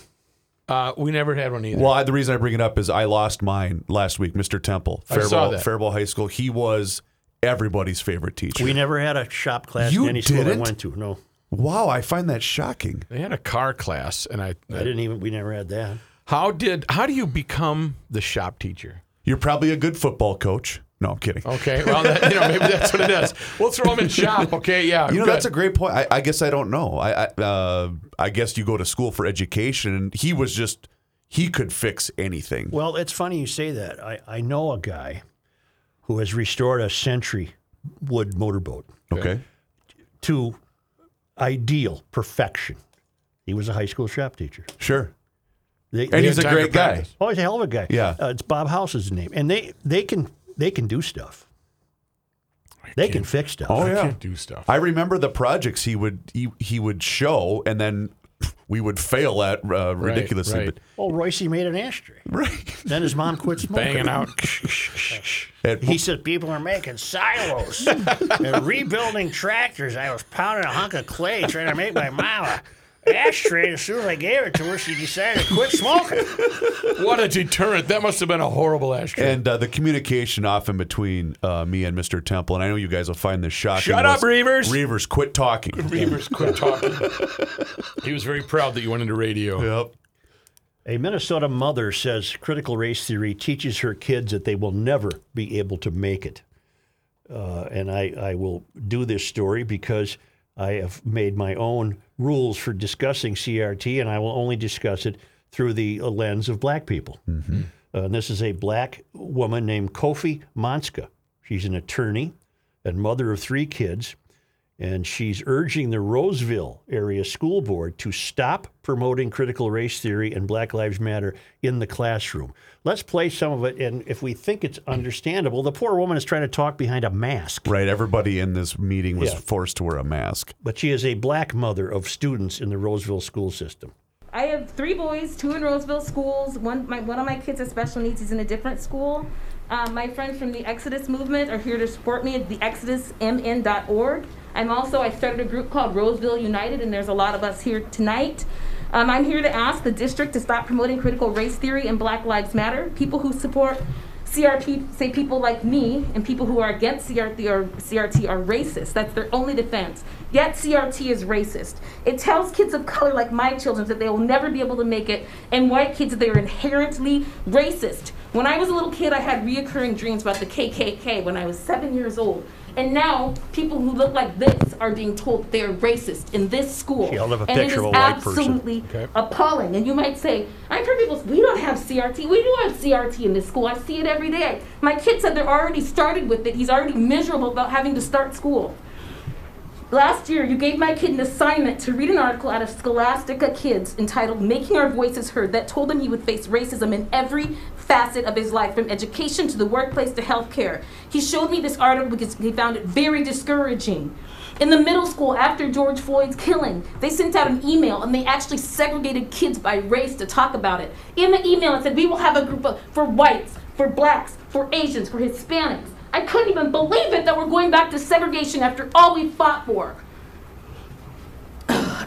Uh, we never had one either. Well, I, the reason I bring it up is I lost mine last week, Mr. Temple, I saw Faribault, that. Faribault High School. He was everybody's favorite teacher. We never had a shop class You in any school I didn't? went to. No. Wow, I find that shocking. they had a car class, and I. I didn't even. We never had that. How did? How do you become the shop teacher? You're probably a good football coach. No, I'm kidding. Okay, well, that, you know, maybe that's what it is. We'll throw them in shop. Okay, yeah. You know, good. that's a great point. I, I guess I don't know. I I, uh, I guess you go to school for education, and he was just he could fix anything. Well, it's funny you say that. I, I know a guy who has restored a Century wood motorboat Okay. to ideal perfection. He was a high school shop teacher. Sure. They, And they- he's a time to great guy. oh, he's a hell of a guy. Yeah. uh, it's Bob House's name, and they they can they can do stuff. They can fix stuff. Oh I yeah. can't do stuff. I remember the projects he would he, he would show, and then we would fail at uh, ridiculously. right. Oh, Royce made an ashtray. Right. Then his mom quit smoking. Banging out. At- He said people are making silos and rebuilding tractors. I was pounding a hunk of clay trying to make my mom a ashtray. As soon as I gave it to her, she decided to quit smoking. what a deterrent! That must have been a horrible ashtray. and uh, the communication often between uh, me and Mr. Temple, and I know you guys will find this shocking. Shut up, was, Reavers. Reavers, quit talking. Reavers, quit talking. he was very proud that you went into radio. Yep. A Minnesota mother says critical race theory teaches her kids that they will never be able to make it. Uh, and I, I will do this story because I have made my own rules for discussing CRT, and I will only discuss it through the lens of black people. Uh, and this is a black woman named Kofi Montzka. She's an attorney and mother of three kids and she's urging the Roseville area school board to stop promoting critical race theory and Black Lives Matter in the classroom. Let's play some of it, and if we think it's understandable, the poor woman is trying to talk behind a mask, Right. Everybody in this meeting was Yeah. forced to wear a mask. but she is a black mother of students in the Roseville school system. I have three boys, two in Roseville schools. One, my, one of my kids has special needs. He's in a different school. Um, my friends from the Exodus movement are here to support me at the exodusmn.org. I'm also, I started a group called Roseville United, and there's a lot of us here tonight. Um, I'm here to ask the district to stop promoting critical race theory and Black Lives Matter. People who support CRT say people like me and people who are against CRT are, CRT are racist. That's their only defense. Yet CRT is racist. It tells kids of color like my children that they will never be able to make it, and white kids that they are inherently racist. When I was a little kid, I had reoccurring dreams about the KKK when I was seven years old. And now people who look like this are being told they are racist in this school. She held up a and picture it is of a white person. absolutely Okay. appalling. And you might say, I've heard people say, we don't have CRT. We do have CRT in this school. I see it every day. My kid said they're already started with it. He's already miserable about having to start school. Last year, you gave my kid an assignment to read an article out of Scholastica Kids entitled Making Our Voices Heard that told him he would face racism in every facet of his life, from education to the workplace to healthcare. He showed me this article because he found it very discouraging. In the middle school, after George Floyd's killing, they sent out an email and they actually segregated kids by race to talk about it. In the email, it said, We will have a group of, for whites, for blacks, for Asians, for Hispanics. I couldn't even believe it that we're going back to segregation after all we fought for.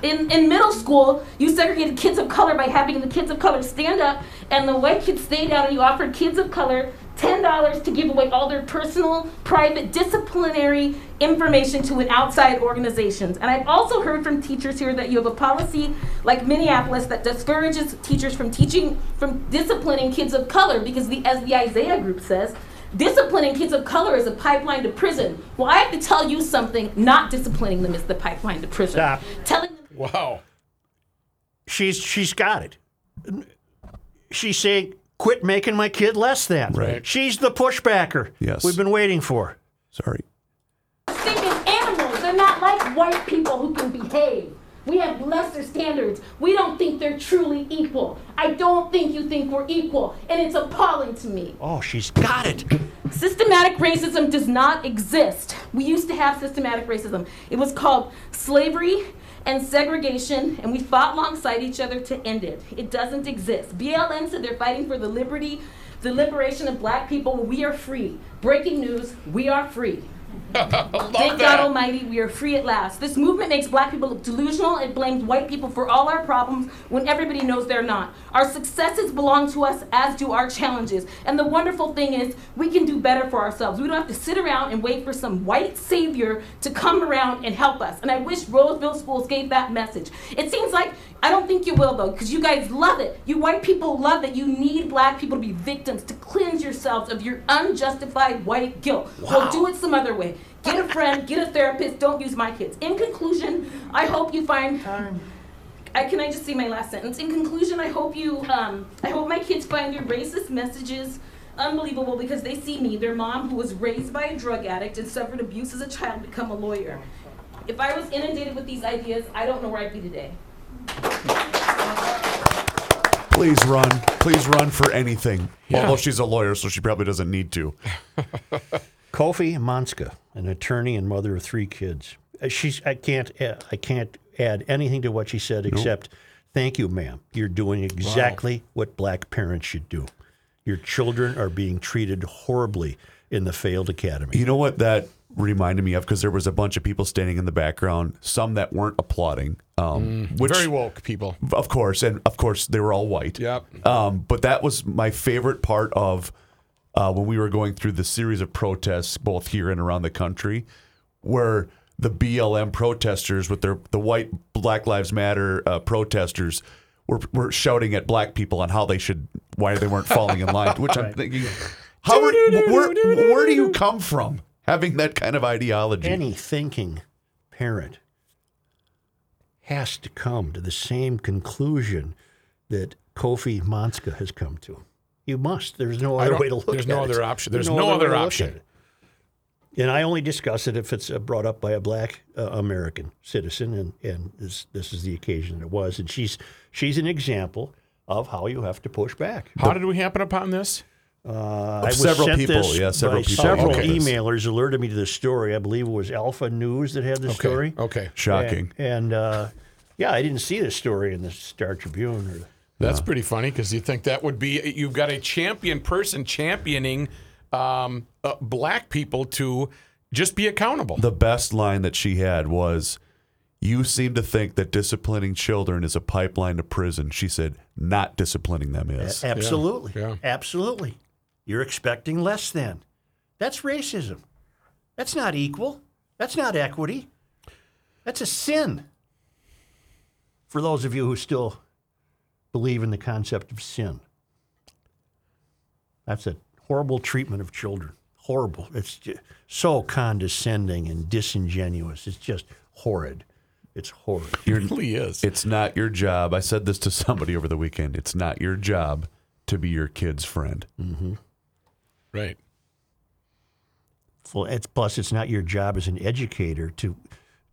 In, in middle school, you segregated kids of color by having the kids of color stand up, and the white kids stay down, and you offered kids of color $10 to give away all their personal, private, disciplinary information to an outside organizations. And I've also heard from teachers here that you have a policy like Minneapolis that discourages teachers from teaching, from disciplining kids of color because the, as the Isaiah group says, disciplining kids of color is a pipeline to prison. Well, I have to tell you something, not disciplining them is the pipeline to prison. Stop. Telling them Wow. She's she's got it. She's saying, "Quit making my kid less than." Right. She's the pushbacker. Yes. We've been waiting for. Sorry. stinking animals. They're not like white people who can behave. We have lesser standards. We don't think they're truly equal. I don't think you think we're equal, and it's appalling to me. Oh, she's got it. Systematic racism does not exist. We used to have systematic racism. It was called slavery and segregation, and we fought alongside each other to end it. It doesn't exist. BLM said they're fighting for the liberty, the liberation of black people. We are free. Breaking news, we are free. Thank God Almighty, we are free at last. This movement makes black people look delusional. It blames white people for all our problems when everybody knows they're not. Our successes belong to us, as do our challenges. And the wonderful thing is, we can do better for ourselves. We don't have to sit around and wait for some white savior to come around and help us. And I wish Roseville schools gave that message. It seems like, I don't think you will though, because you guys love it. You white people love it. you need black people to be victims, to cleanse yourselves of your unjustified white guilt. Well, do it some other way. Get a friend, get a therapist, don't use my kids. In conclusion, I hope you find. I, can I just say my last sentence? In conclusion, I hope you, um, I hope my kids find your racist messages unbelievable because they see me, their mom, who was raised by a drug addict and suffered abuse as a child, become a lawyer. If I was inundated with these ideas, I don't know where I'd be today. Please run. Please run for anything. Although she's a lawyer, so she probably doesn't need to. Kofi Montzka, an attorney and mother of three kids. Uh, She's. I can't. uh, I can't add anything to what she said except, "Thank you, ma'am. You're doing exactly what black parents should do. Your children are being treated horribly in the failed academy." You know what that reminded me of? Because there was a bunch of people standing in the background, some that weren't applauding. Um, which, Very woke people. of course, and of course they were all white. Yep. Um, but that was my favorite part of uh, when we were going through the series of protests, both here and around the country, where the BLM protesters with their the white Black Lives Matter uh, protesters were, were shouting at black people on how they should why they weren't falling in line. Which I'm thinking, how are, where, where do you come from having that kind of ideology? Any thinking parent has to come to the same conclusion that Kofi Montzka has come to. You must. There's no other way to look there's at no it. other option. There's no other way to look option. And I only discuss it if it's uh, brought up by a black uh, American citizen, and, and this this is the occasion it was. And she's she's an example of how you have to push back. How did we happen upon this? Uh, I was several sent people, this yeah, several by people Several alerted us. emailers alerted me to the story. I believe it was Alpha News that had the Okay. story. Okay. Shocking. And, and, uh, yeah, I didn't see this story in the Star Tribune. Or, That's pretty funny because you think that would be you've got a champion person championing um, uh, black people to just be accountable. The best line that she had was, You seem to think that disciplining children is a pipeline to prison. She said, Not disciplining them is. absolutely. yeah. Absolutely. You're expecting less than. That's racism. That's not equal. That's not equity. That's a sin. For those of you who still believe in the concept of sin, that's a horrible treatment of children. Horrible. It's just so condescending and disingenuous. It's just horrid. It's horrid. it really is. It's not your job. I said this to somebody over the weekend. It's not your job to be your kid's friend. Mm-hmm. Right. Well, it's plus it's not your job as an educator to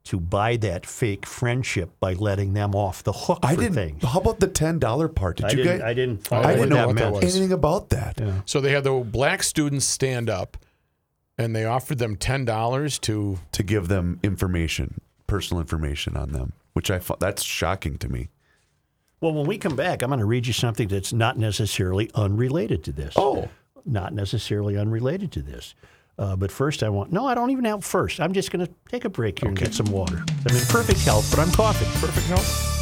to buy that fake friendship by letting them off the hook I for didn't. things. How about the ten dollar part? Did I you didn't, guys? I didn't follow I didn't what know that what that was. anything about that. So they had the black students stand up, and they offered them ten dollars to. To give them information, personal information on them, which I thought that's shocking to me. Well, when we come back, I'm going to read you something that's not necessarily unrelated to this. Oh. Not necessarily unrelated to this. Uh, but first, I want, no, I don't even have first. I'm just going to take a break here and get some water. I'm in perfect health, but I'm coughing. Perfect health.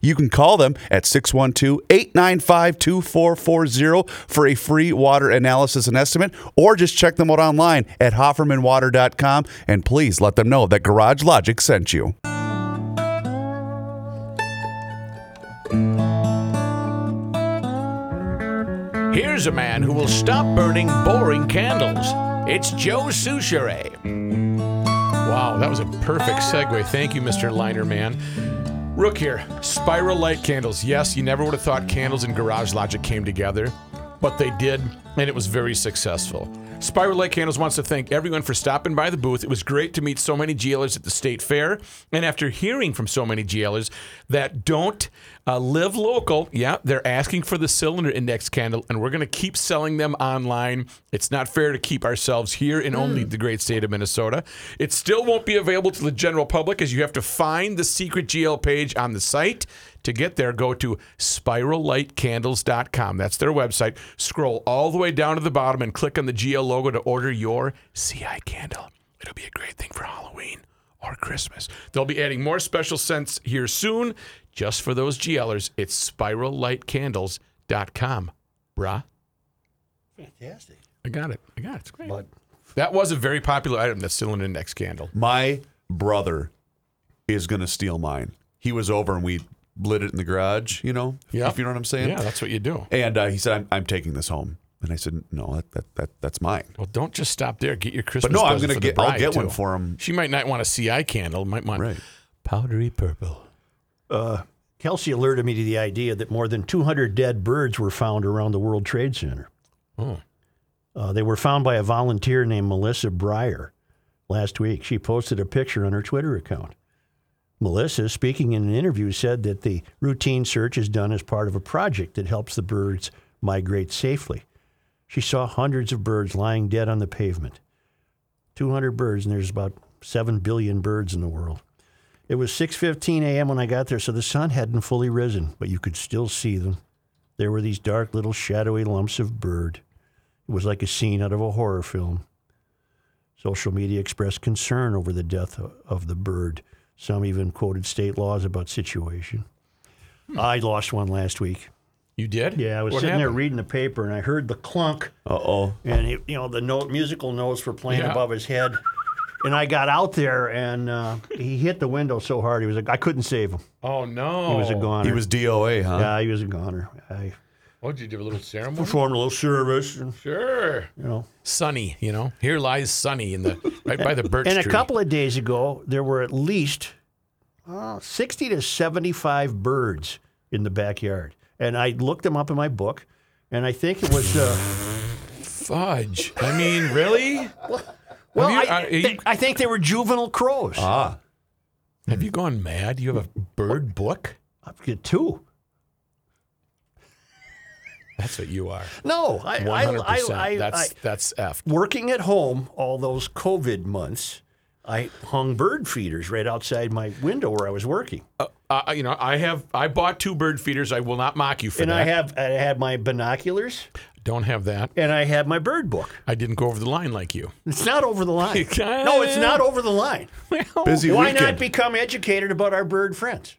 You can call them at 612-895-2440 for a free water analysis and estimate or just check them out online at hoffermanwater.com and please let them know that Garage Logic sent you. Here's a man who will stop burning boring candles. It's Joe Soucheray. Wow, that was a perfect segue. Thank you, Mr. Liner Man. Rook here. Spiral light candles. Yes, you never would have thought candles and Garage Logic came together, but they did, and it was very successful. Spiral Light Candles wants to thank everyone for stopping by the booth. It was great to meet so many GLers at the state fair. And after hearing from so many GLers that don't uh, live local, yeah, they're asking for the cylinder index candle, and we're going to keep selling them online. It's not fair to keep ourselves here in only the great state of Minnesota. It still won't be available to the general public as you have to find the secret GL page on the site. To get there, go to spirallightcandles.com. That's their website. Scroll all the way down to the bottom and click on the GL logo to order your CI candle. It'll be a great thing for Halloween or Christmas. They'll be adding more special scents here soon just for those GLers. It's spirallightcandles.com. Brah. Fantastic. I got it. I got it. It's great. But that was a very popular item, that cylinder index candle. My brother is going to steal mine. He was over and we lit it in the garage, you know, Yeah. if you know what I'm saying. Yeah, that's what you do. And uh, he said, I'm, I'm taking this home. And I said, no, that, that, that that's mine. Well, don't just stop there. Get your Christmas. But no, I'm gonna get- I'll bride, get one for him. She might not want a CI candle. Might want Right. powdery purple. uh, Kelsey alerted me to the idea that more than 200 dead birds were found around the World Trade Center. Oh. Uh, they were found by a volunteer named Melissa Breyer last week. She posted a picture on her Twitter account. Melissa, speaking in an interview, said that the routine search is done as part of a project that helps the birds migrate safely. She saw hundreds of birds lying dead on the pavement. 200 birds, and there's about 7 billion birds in the world. It was 6:15 a.m. when I got there, so the sun hadn't fully risen, but you could still see them. There were these dark little shadowy lumps of bird. It was like a scene out of a horror film. Social media expressed concern over the death of the bird. Some even quoted state laws about situation. I lost one last week. You did? Yeah, I was What sitting there happened? reading the paper and I heard the clunk Uh oh. and he, you know the note musical notes were playing Yeah. above his head and i got out there and uh, he hit the window so hard he was a, i couldn't save him Oh no. he was a goner He was DOA, huh? yeah he was a goner i Oh, did you do a little ceremony? performed a little service and Sure. you know Sunny, you know. Here lies Sunny in the right by the birch and a tree. couple of days ago there were at least uh, 60 to 75 birds in the backyard and i looked them up in my book and i think it was uh, fudge. I mean, really? well you- I, are you- they- I think they were juvenile crows Ah. Have you gone mad? You have a bird book? i've got two That's what you are. no I, One I, hundred I. I, That's that's f. working at home all those COVID months, I hung bird feeders right outside my window where I was working. Uh, you know, I have I bought two bird feeders. I will not mock you for and that. And I have I had my binoculars Don't have that. and I had my bird book. I didn't go over the line like you. It's not over the line. no, it's not over the line. Busy Why weekend. not become educated about our bird friends?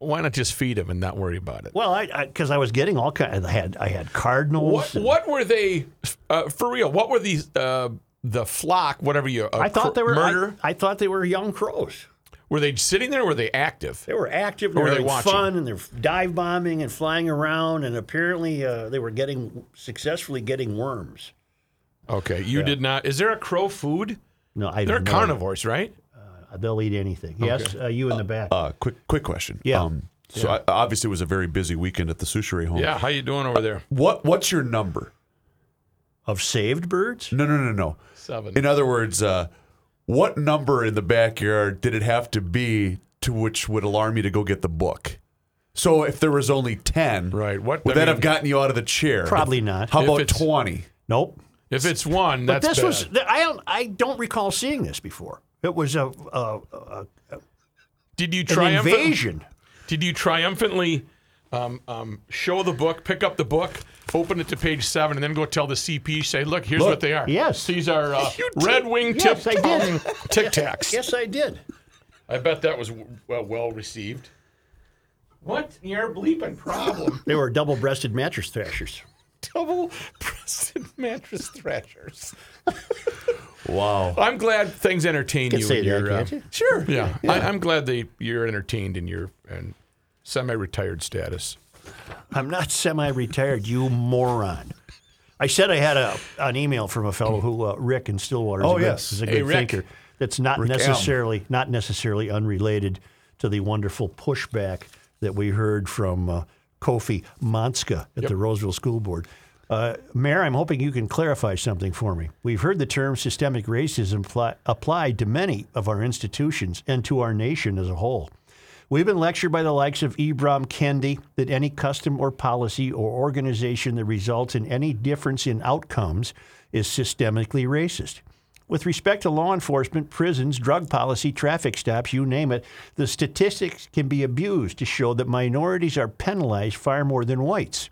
Why not just feed them and not worry about it? Well, I because I, was getting all kind. I had I had cardinals. What and- what were they uh, for real? What were these uh, the flock? Whatever you. Uh, I thought they were murder. I, I thought they were young crows. were they sitting there? or Were they active? They were active. They were were they watching? fun, and they're dive bombing and flying around, and apparently uh, they were getting successfully getting worms. Okay, you did not. Is there a crow food? No, I They're no carnivores, right? Idea. They'll eat anything. Yes, uh, you in the back. Uh, quick, quick question. Yeah. Um, so I, obviously it was a very busy weekend at the Soucheray home. Yeah. How you doing over there? What What's your number? of saved birds. No, no, no, no. Seven. In other words, uh, what number in the backyard did it have to be to which would alarm you to go get the book? So if there was only ten, Right, what- would I that mean- have gotten you out of the chair? Probably not. How If about twenty? Nope. If it's one, But that's this bad. was I don't I don't recall seeing this before. It was a, a, a Did you an invasion. Did you triumphantly um, um, show the book, pick up the book, open it to page seven, and then go tell the CP, say, "Look, here's Look, what they are. yes. these are uh, red wing Yes, tip did. Tic Tacs. Yes, I did. I bet that was w- well, well received. What your bleeping problem? They were double-breasted mattress thrashers. Double breasted mattress thrashers. Wow. I'm glad things entertain You you. can say in that, your, uh, can't you? Sure. Yeah. I, I'm glad they you're entertained in your and semi-retired status. I'm not semi-retired, you moron. I said I had a an email from a fellow who uh, Rick in Stillwater. Oh, a good- yes. is a Hey, good Rick. thinker. That's not Rick M. necessarily not necessarily unrelated to the wonderful pushback that we heard from uh, Kofi Montzka at the Roseville School Board. Uh, Mayor, I'm hoping you can clarify something for me. We've heard the term systemic racism pli- applied to many of our institutions and to our nation as a whole. We've been lectured by the likes of Ibram Kendi that any custom or policy or organization that results in any difference in outcomes is systemically racist. With respect to law enforcement, prisons, drug policy, traffic stops, you name it, the statistics can be abused to show that minorities are penalized far more than whites.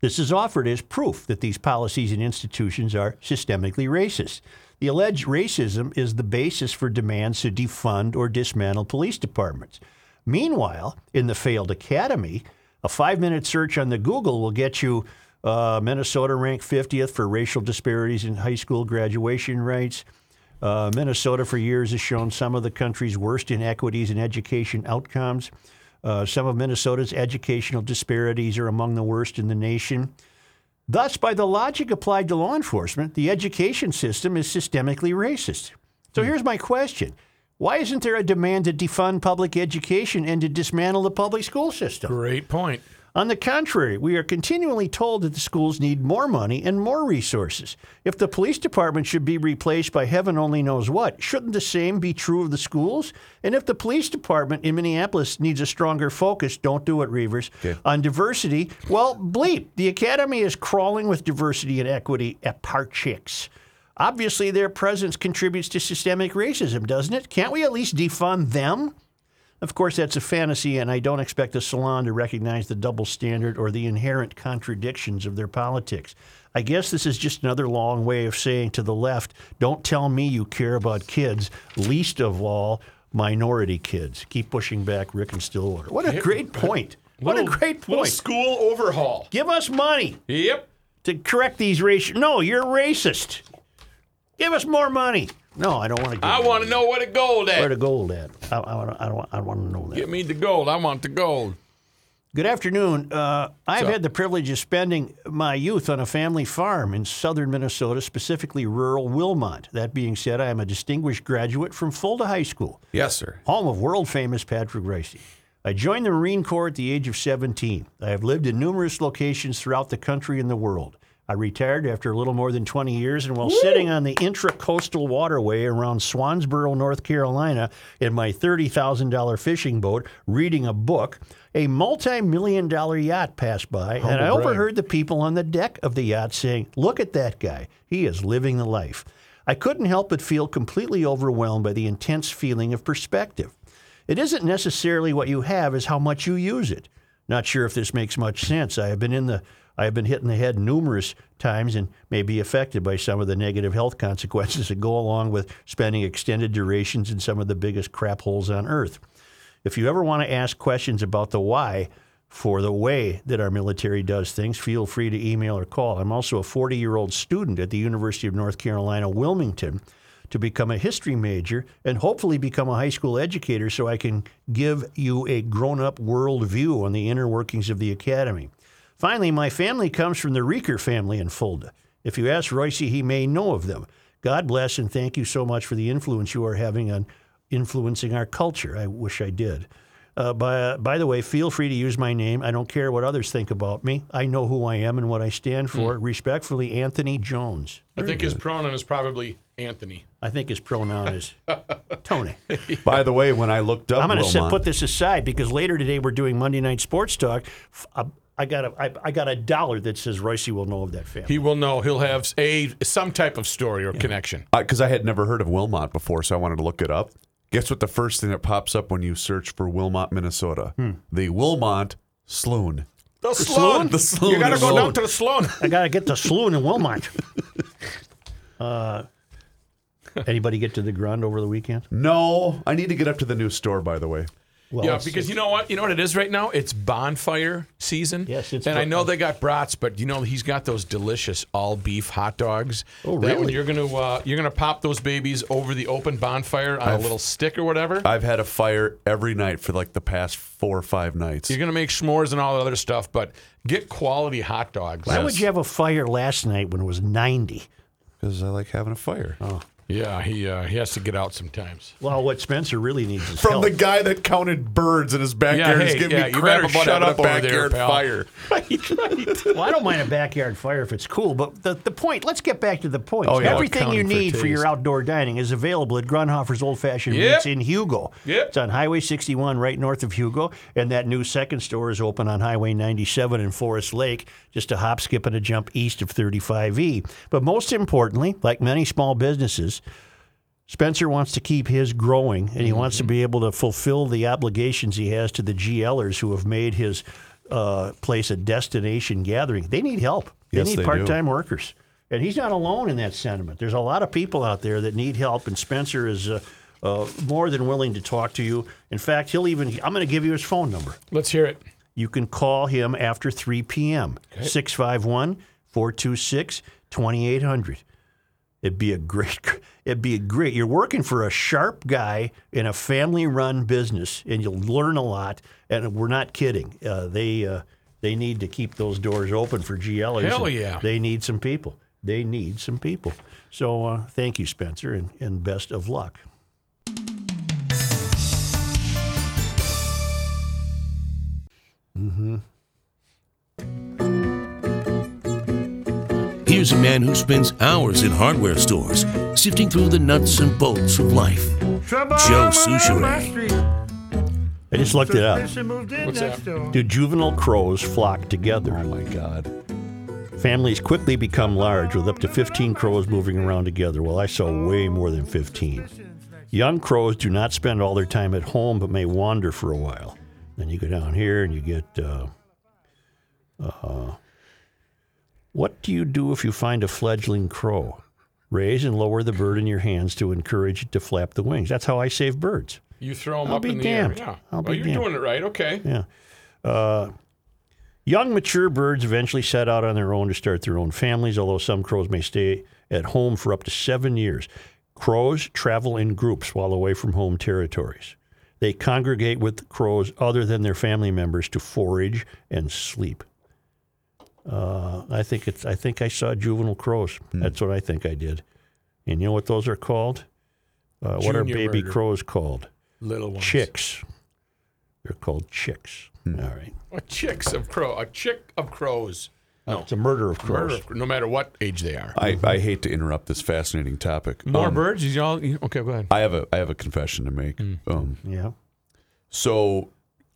This is offered as proof that these policies and institutions are systemically racist. The alleged racism is the basis for demands to defund or dismantle police departments. Meanwhile, in the failed academy, a five minute search on the Google will get you uh, Minnesota ranked 50th for racial disparities in high school graduation rates. Uh, Minnesota, for years, has shown some of the country's worst inequities in education outcomes. Uh, some of Minnesota's educational disparities are among the worst in the nation. Thus, by the logic applied to law enforcement, the education system is systemically racist. So here's my question Why isn't there a demand to defund public education and to dismantle the public school system? Great point. On the contrary, we are continually told that the schools need more money and more resources. If the police department should be replaced by heaven only knows what, shouldn't the same be true of the schools? And if the police department in Minneapolis needs a stronger focus, don't do it, Reavers, on diversity, well, bleep. The academy is crawling with diversity and equity at Park Chicks. Obviously, their presence contributes to systemic racism, doesn't it? Can't we at least defund them? Of course, that's a fantasy, and I don't expect the salon to recognize the double standard or the inherent contradictions of their politics. I guess this is just another long way of saying to the left, don't tell me you care about kids, least of all minority kids. Keep pushing back Rick and Stillwater. What a great point. What a great point. school overhaul. Give us money Yep. to correct these racial. No, you're racist. Give us more money. No, I don't want to. I want to know where the gold at. where the gold at. I, I, I, don't, I want to know that. Give me the gold. I want the gold. Good afternoon. Uh, I've So- had the privilege of spending my youth on a family farm in southern Minnesota, specifically rural Wilmot. That being said, I am a distinguished graduate from Fulda High School, Yes, sir. home of world famous Patrick Ricey. I joined the Marine Corps at the age of 17. I have lived in numerous locations throughout the country and the world. I retired after a little more than 20 years, and while sitting on the intracoastal waterway around Swansboro, North Carolina, in my $30,000 fishing boat, reading a book, a multi million dollar yacht passed by, oh, and I brag. overheard the people on the deck of the yacht saying, Look at that guy. He is living the life. I couldn't help but feel completely overwhelmed by the intense feeling of perspective. It isn't necessarily what you have, is how much you use it. Not sure if this makes much sense. I have been in the I have been hit in the head numerous times and may be affected by some of the negative health consequences that go along with spending extended durations in some of the biggest crap holes on earth. If you ever want to ask questions about the why for the way that our military does things, feel free to email or call. I'm also a 40 year old student at the University of North Carolina, Wilmington, to become a history major and hopefully become a high school educator so I can give you a grown up world view on the inner workings of the academy. Finally, my family comes from the Reeker family in Fulda. If you ask Royce, he may know of them. God bless and thank you so much for the influence you are having on influencing our culture. I wish I did. Uh, by, by the way, feel free to use my name. I don't care what others think about me. I know who I am and what I stand for. Respectfully, Anthony Jones. I think his pronoun is probably Anthony. I think his pronoun is Tony. By the way, when I looked up I'm going to put this aside because later today we're doing Monday Night Sports Talk. Uh, I got a I, I got a dollar that says Royce will know of that family. He will know. He'll have a some type of story or connection. because I had never heard of Wilmot before, so I wanted to look it up. Guess what? The first thing that pops up when you search for Wilmot, Minnesota, the Wilmot Sloan. The Sloan? The Sloan. You got to go down to the Sloan. I got to get to Sloan in Wilmot. Uh, anybody get to the Grund over the weekend? No, I need to get up to the new store. By the way, Well, yeah, it's- because you know what? You know what it is right now? It's bonfire season. Yes, it's and I know they got brats, but you know he's got those delicious all beef hot dogs. Oh, That when really? you're gonna uh, you're gonna pop those babies over the open bonfire on a little stick or whatever. I've had a fire every night for like the past four or five nights. You're gonna make s'mores and all that other stuff, but get quality hot dogs. Why would you have a fire last night when it was 90? Because I like having a fire. Oh. Yeah, he uh, he has to get out sometimes. Well, what Spencer really needs is From help. the guy that counted birds in his backyard Yeah, is hey, giving yeah, me you crap better about shut having up a over there, pal. fire. Right, right. well, I don't mind a backyard fire if it's cool, but the, the point, let's get back to the point. Oh, yeah. Everything you Accounting for need for, your outdoor dining is available at Grunhofer's Old Fashioned Yep. Meats in Hugo. Yep. It's on Highway 61 right north of Hugo, and that new second store is open on Highway 97 in Forest Lake, just a hop, skip, and a jump east of 35E. But most importantly, like many small businesses, Spencer wants to keep his growing, and he wants to be able to fulfill the obligations he has to the GLers who have made his uh, place a destination gathering. They need help. They Yes, need they do. part-time workers, and he's not alone in that sentiment. There's a lot of people out there that need help, and Spencer is uh, uh, more than willing to talk to you. In fact, he'll even. I'm going to give you his phone number. Let's hear it. You can call him after 3 p.m. 651 426 2800. It'd be a great, it'd be a great. You're working for a sharp guy in a family-run business, and you'll learn a lot. And we're not kidding. Uh, they uh, they need to keep those doors open for GLers. Hell yeah. They need some people. They need some people. So uh, thank you, Spencer, and, and best of luck. Here's a man who spends hours in hardware stores, sifting through the nuts and bolts of life. Joe Soucheray. I just looked it up. Suspicion moved in What's that? Do juvenile crows flock together? Oh my God. Families quickly become large with up to 15 crows moving around together. Well, I saw way more than 15. Young crows do not spend all their time at home but may wander for a while. Then you go down here and you get. Uh, uh, what do you do if you find a fledgling crow? Raise and lower the bird in your hands to encourage it to flap the wings. That's how I save birds. You throw them I'll up be in the damned. air. Yeah. I'll well, be you're damned. doing it right. Okay. Yeah. Uh, young mature birds eventually set out on their own to start their own families, although some crows may stay at home for up to seven years. Crows travel in groups while away from home territories. They congregate with crows other than their family members to forage and sleep. Uh, I think it's. I think I saw juvenile crows. That's what I think I did. And you know what those are called? Uh, what are baby murder. crows called? Little ones. Chicks. They're called chicks. All right. A chicks of crow. A chick of crows. No, it's a murder of crows. Murder of- no matter what age they are. I, I hate to interrupt this fascinating topic. More Um, birds? Is y'all okay? Go ahead. I have a I have a confession to make. Um, Yeah. so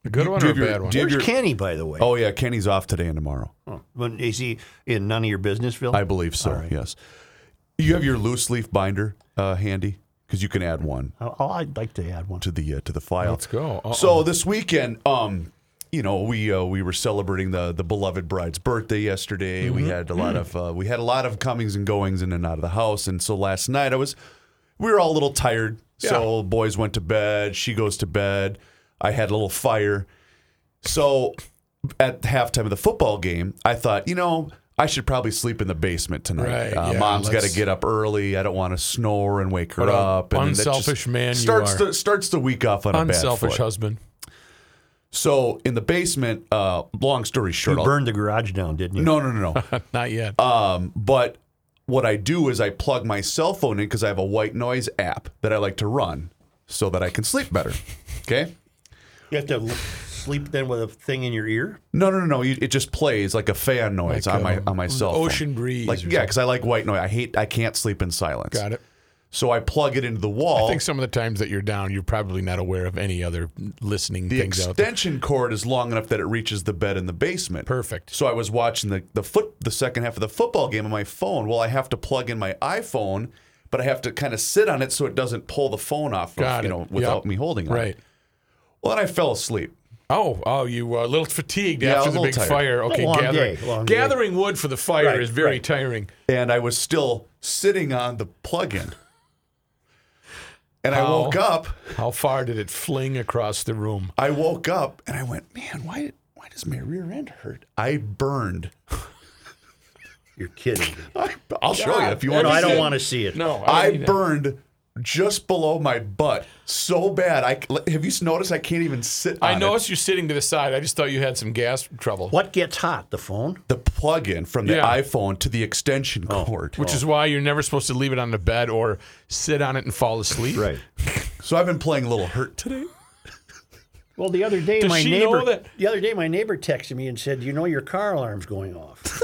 A good do one or a have your- bad one? do you have Where's your- Kenny, by the way? Oh yeah, Kenny's off today and tomorrow. Oh, when, is he in none of your business, Phil? I believe so. All right. Yes. You have your loose leaf binder uh, handy because you can add one Oh, I'd like to add one. to the uh, to the file. Let's go. Uh-oh. So this weekend, um, you know, we uh, we were celebrating the the beloved bride's birthday yesterday. We had a lot of uh, we had a lot of comings and goings in and out of the house, and so last night I was we were all a little tired. So boys went to bed. She goes to bed. I had a little fire. So at halftime of the football game, I thought, you know. I should probably sleep in the basement tonight. Right, uh, yeah, Mom's got to get up early. I don't want to snore and wake her up. And then unselfish man you starts are. The, starts the week off on a bad Unselfish foot. husband. So in the basement, uh, long story short, You I'll- burned the garage down, didn't you? no, no, no, no. Not yet. um, but what I do is I plug my cell phone in because I have a white noise app that I like to run so that I can sleep better. Okay. You have to sleep then with a thing in your ear. No, no, no, no. You, it just plays like a fan noise Like, on my uh, on my cell phone. ocean breeze Like or yeah, because I like white noise. I hate. I can't sleep in silence. Got it. So I plug it into the wall. I think some of the times that you're down, you're probably not aware of any other listening the things out there. The extension cord is long enough that it reaches the bed in the basement. Perfect. So I was watching the, the foot the second half of the football game on my phone. Well, I have to plug in my iPhone, but I have to kind of sit on it so it doesn't pull the phone off, of, Got you it. know, without Yep. me holding it. Right. Well, then I fell asleep. Oh, oh, you were a little fatigued Yeah, I after was the a big little tired. fire. A Okay, long gathering, day, long day. gathering wood for the fire Right, is very right. tiring. and I was still sitting on the plug-in. And I woke up. How far did it fling across the room? I woke up and I went, man, why why does my rear end hurt? I burned. You're kidding. I, I'll show you if you No, want. I don't want to see it. No, I don't need that. burned just below my butt so bad. I have you noticed I can't even sit. I noticed it. you sitting to the side. I just thought you had some gas trouble, What gets hot? The phone? the plug-in from the Yeah. iPhone to the extension oh. cord. which is oh. why you're never supposed to leave it on the bed or sit on it and fall asleep. Right. So I've been playing a little hurt today. Well, the other day Does my neighbor that- the other day my neighbor texted me and said, "You know your car alarm's going off."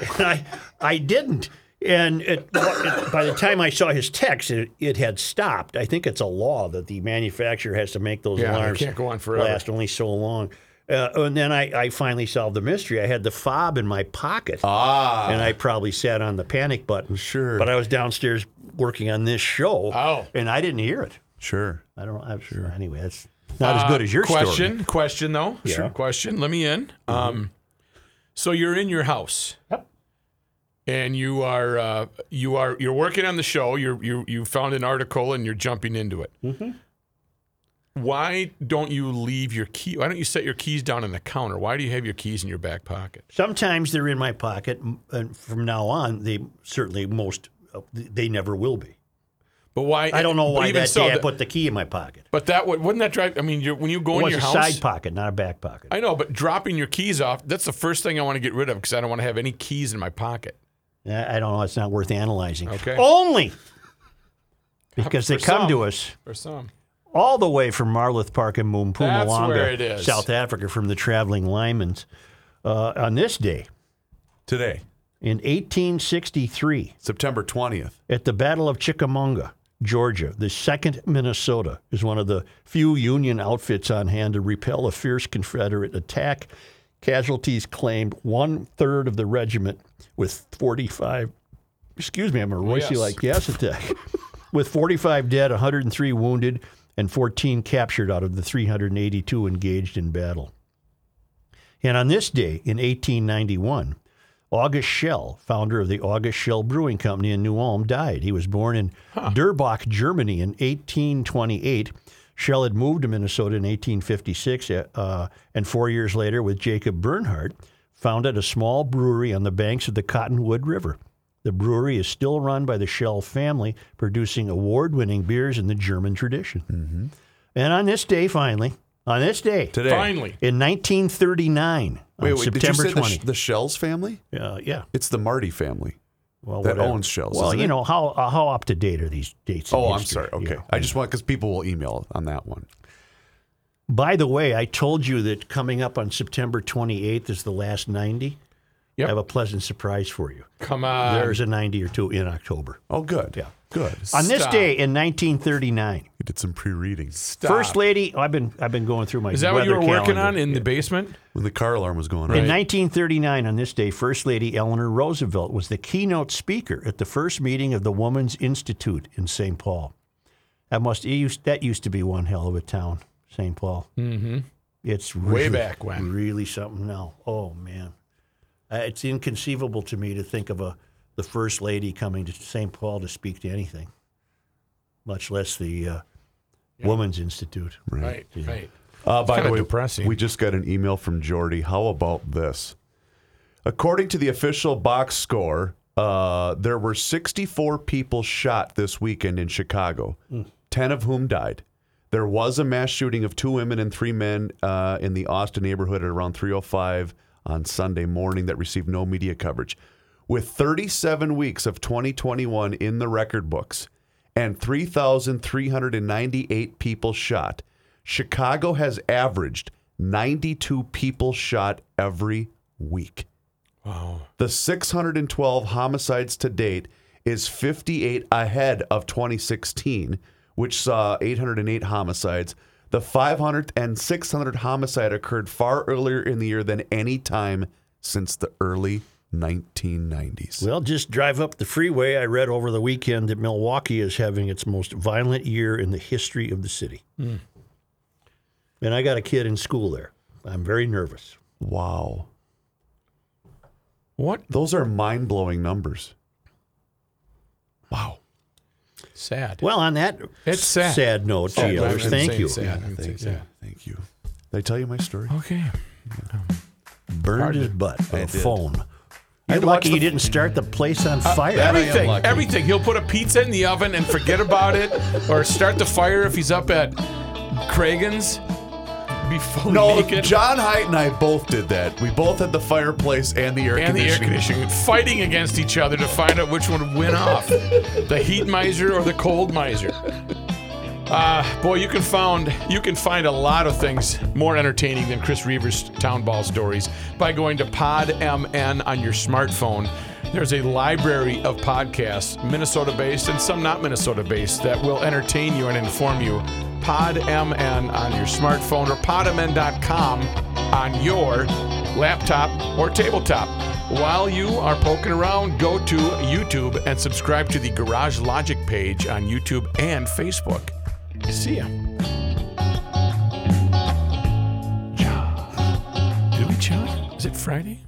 and I I didn't. And it, it- by the time I saw his text, it, it had stopped. I think it's a law that the manufacturer has to make those Yeah, they alarms can't go on forever. last only so long. Uh, and then I, I finally solved the mystery. I had the fob in my pocket. Ah, and I probably sat on the panic button. Sure. But I was downstairs working on this show. Oh. And I didn't hear it. sure. I don't. I'm sure. Anyway, that's not as good as your Uh, question, story. Question, though. Yeah. Sure. Question. Let me in. Um, so you're in your house. Yep. And you are uh, you are you're working on the show. You're you you found an article and you're jumping into it. Mm-hmm. Why don't you leave your key? Why don't you set your keys down on the counter? Why do you have your keys in your back pocket? Sometimes they're in my pocket, and from now on, they certainly most uh, they never will be. But why? I don't know why even that so, day I put the key in my pocket. But that would wouldn't that drive? I mean, you're, when you go in your a house, side pocket, not a back pocket. I know, but dropping your keys off, that's the first thing I want to get rid of because I don't want to have any keys in my pocket. I I don't know. It's not worth analyzing. Okay. Only because they come some. to us Or some. all the way from Marloth Park in That's Mpumalanga, where it is. South Africa, from the traveling Lymans. Uh, on this day Today, in 1863, September twentieth. at the Battle of Chickamauga, Georgia, the 2nd Minnesota is one of the few Union outfits on hand to repel a fierce Confederate attack. Casualties claimed one third of the regiment with 45. Excuse me, I'm a oh, Royce yes. like gas attack. with 45 dead, 103 wounded, and 14 captured out of the 382 engaged in battle. And on this day in 1891, August Schell, founder of the August Schell Brewing Company in New Ulm, died. He was born in Durbach, Germany in 1828. Schell had moved to Minnesota in 1856, uh, and four years later, with Jacob Bernhardt, founded a small brewery on the banks of the Cottonwood River. The brewery is still run by the Schell family, producing award winning beers in the German tradition. And on this day, finally, on this day, Today. Finally. in 1939, Wait, on wait. September did you say 20. the, the Schells family? uh, yeah. It's the Marti family. Well, that whatever. owns Schells, Well, you it? know how uh, how up to date are these dates? Oh, I'm sorry. Okay, Yeah. I just want because people will email on that one. By the way, I told you that coming up on September 28th is the last 90. Yep. I have a pleasant surprise for you. Come on. There's a 90 or two in October. Oh, good. Yeah. Good. On this Stop. day in 1939, You did some pre-reading Stop. First Lady. I've been I've been going through my. Is that what you were weather working calendar. on in the basement? when the car alarm was going off. In 1939, on this day, First Lady Eleanor Roosevelt was the keynote speaker at the first meeting of the Woman's Institute in St. Paul. That must it used, that used to be one hell of a town, St. Paul. Mm-hmm. It's Way really, back when. really something now. Oh man, uh, it's inconceivable to me to think of a the First Lady coming to St. Paul to speak to anything, much less the uh, Women's Institute. Right, right. Uh, by the way, depressing. we just got an email from Jordy. How about this? According to the official box score, uh, there were 64 people shot this weekend in Chicago, 10 of whom died. There was a mass shooting of two women and three men uh, in the Austin neighborhood at around 3:05 on Sunday morning that received no media coverage. With 37 weeks of 2021 in the record books and 3,398 people shot, Chicago has averaged 92 people shot every week. Wow. The 612 homicides to date is 58 ahead of 2016, which saw 808 homicides. The 500 and 600 homicide occurred far earlier in the year than any time since the early 1990s. Well, just drive up the freeway. I read over the weekend that Milwaukee is having its most violent year in the history of the city. Hmm. And I got a kid in school there. I'm very nervous. Wow. What? Those are mind blowing numbers. Wow. Sad. Well, on that It's sad. note, Oh, GLers, I'm thank you. sad. I'm Thank you. sad. Thank you. Did I tell you my story? Okay. Burned his butt with I a did. phone. You're lucky watch you didn't start the place on uh, fire. Everything, everything. He'll put a pizza in the oven and forget about it, or start the fire if he's up at Cragun's. Be fully No, naked. John Height and I both did that. We both had the fireplace and the air and the air conditioning. fighting against each other to find out which one would win off, the heat miser or the cold miser. Uh, boy, you can found you can find a lot of things more entertaining than Chris Reaver's town ball stories by going to PodMN on your smartphone. There's a library of podcasts, Minnesota-based and some not Minnesota-based, that will entertain you and inform you. PodMN on your smartphone or podmn.com on your laptop or tabletop. While you are poking around, go to YouTube and subscribe to the Garage Logic page on YouTube and Facebook. See ya. Did we chat? Is it Friday?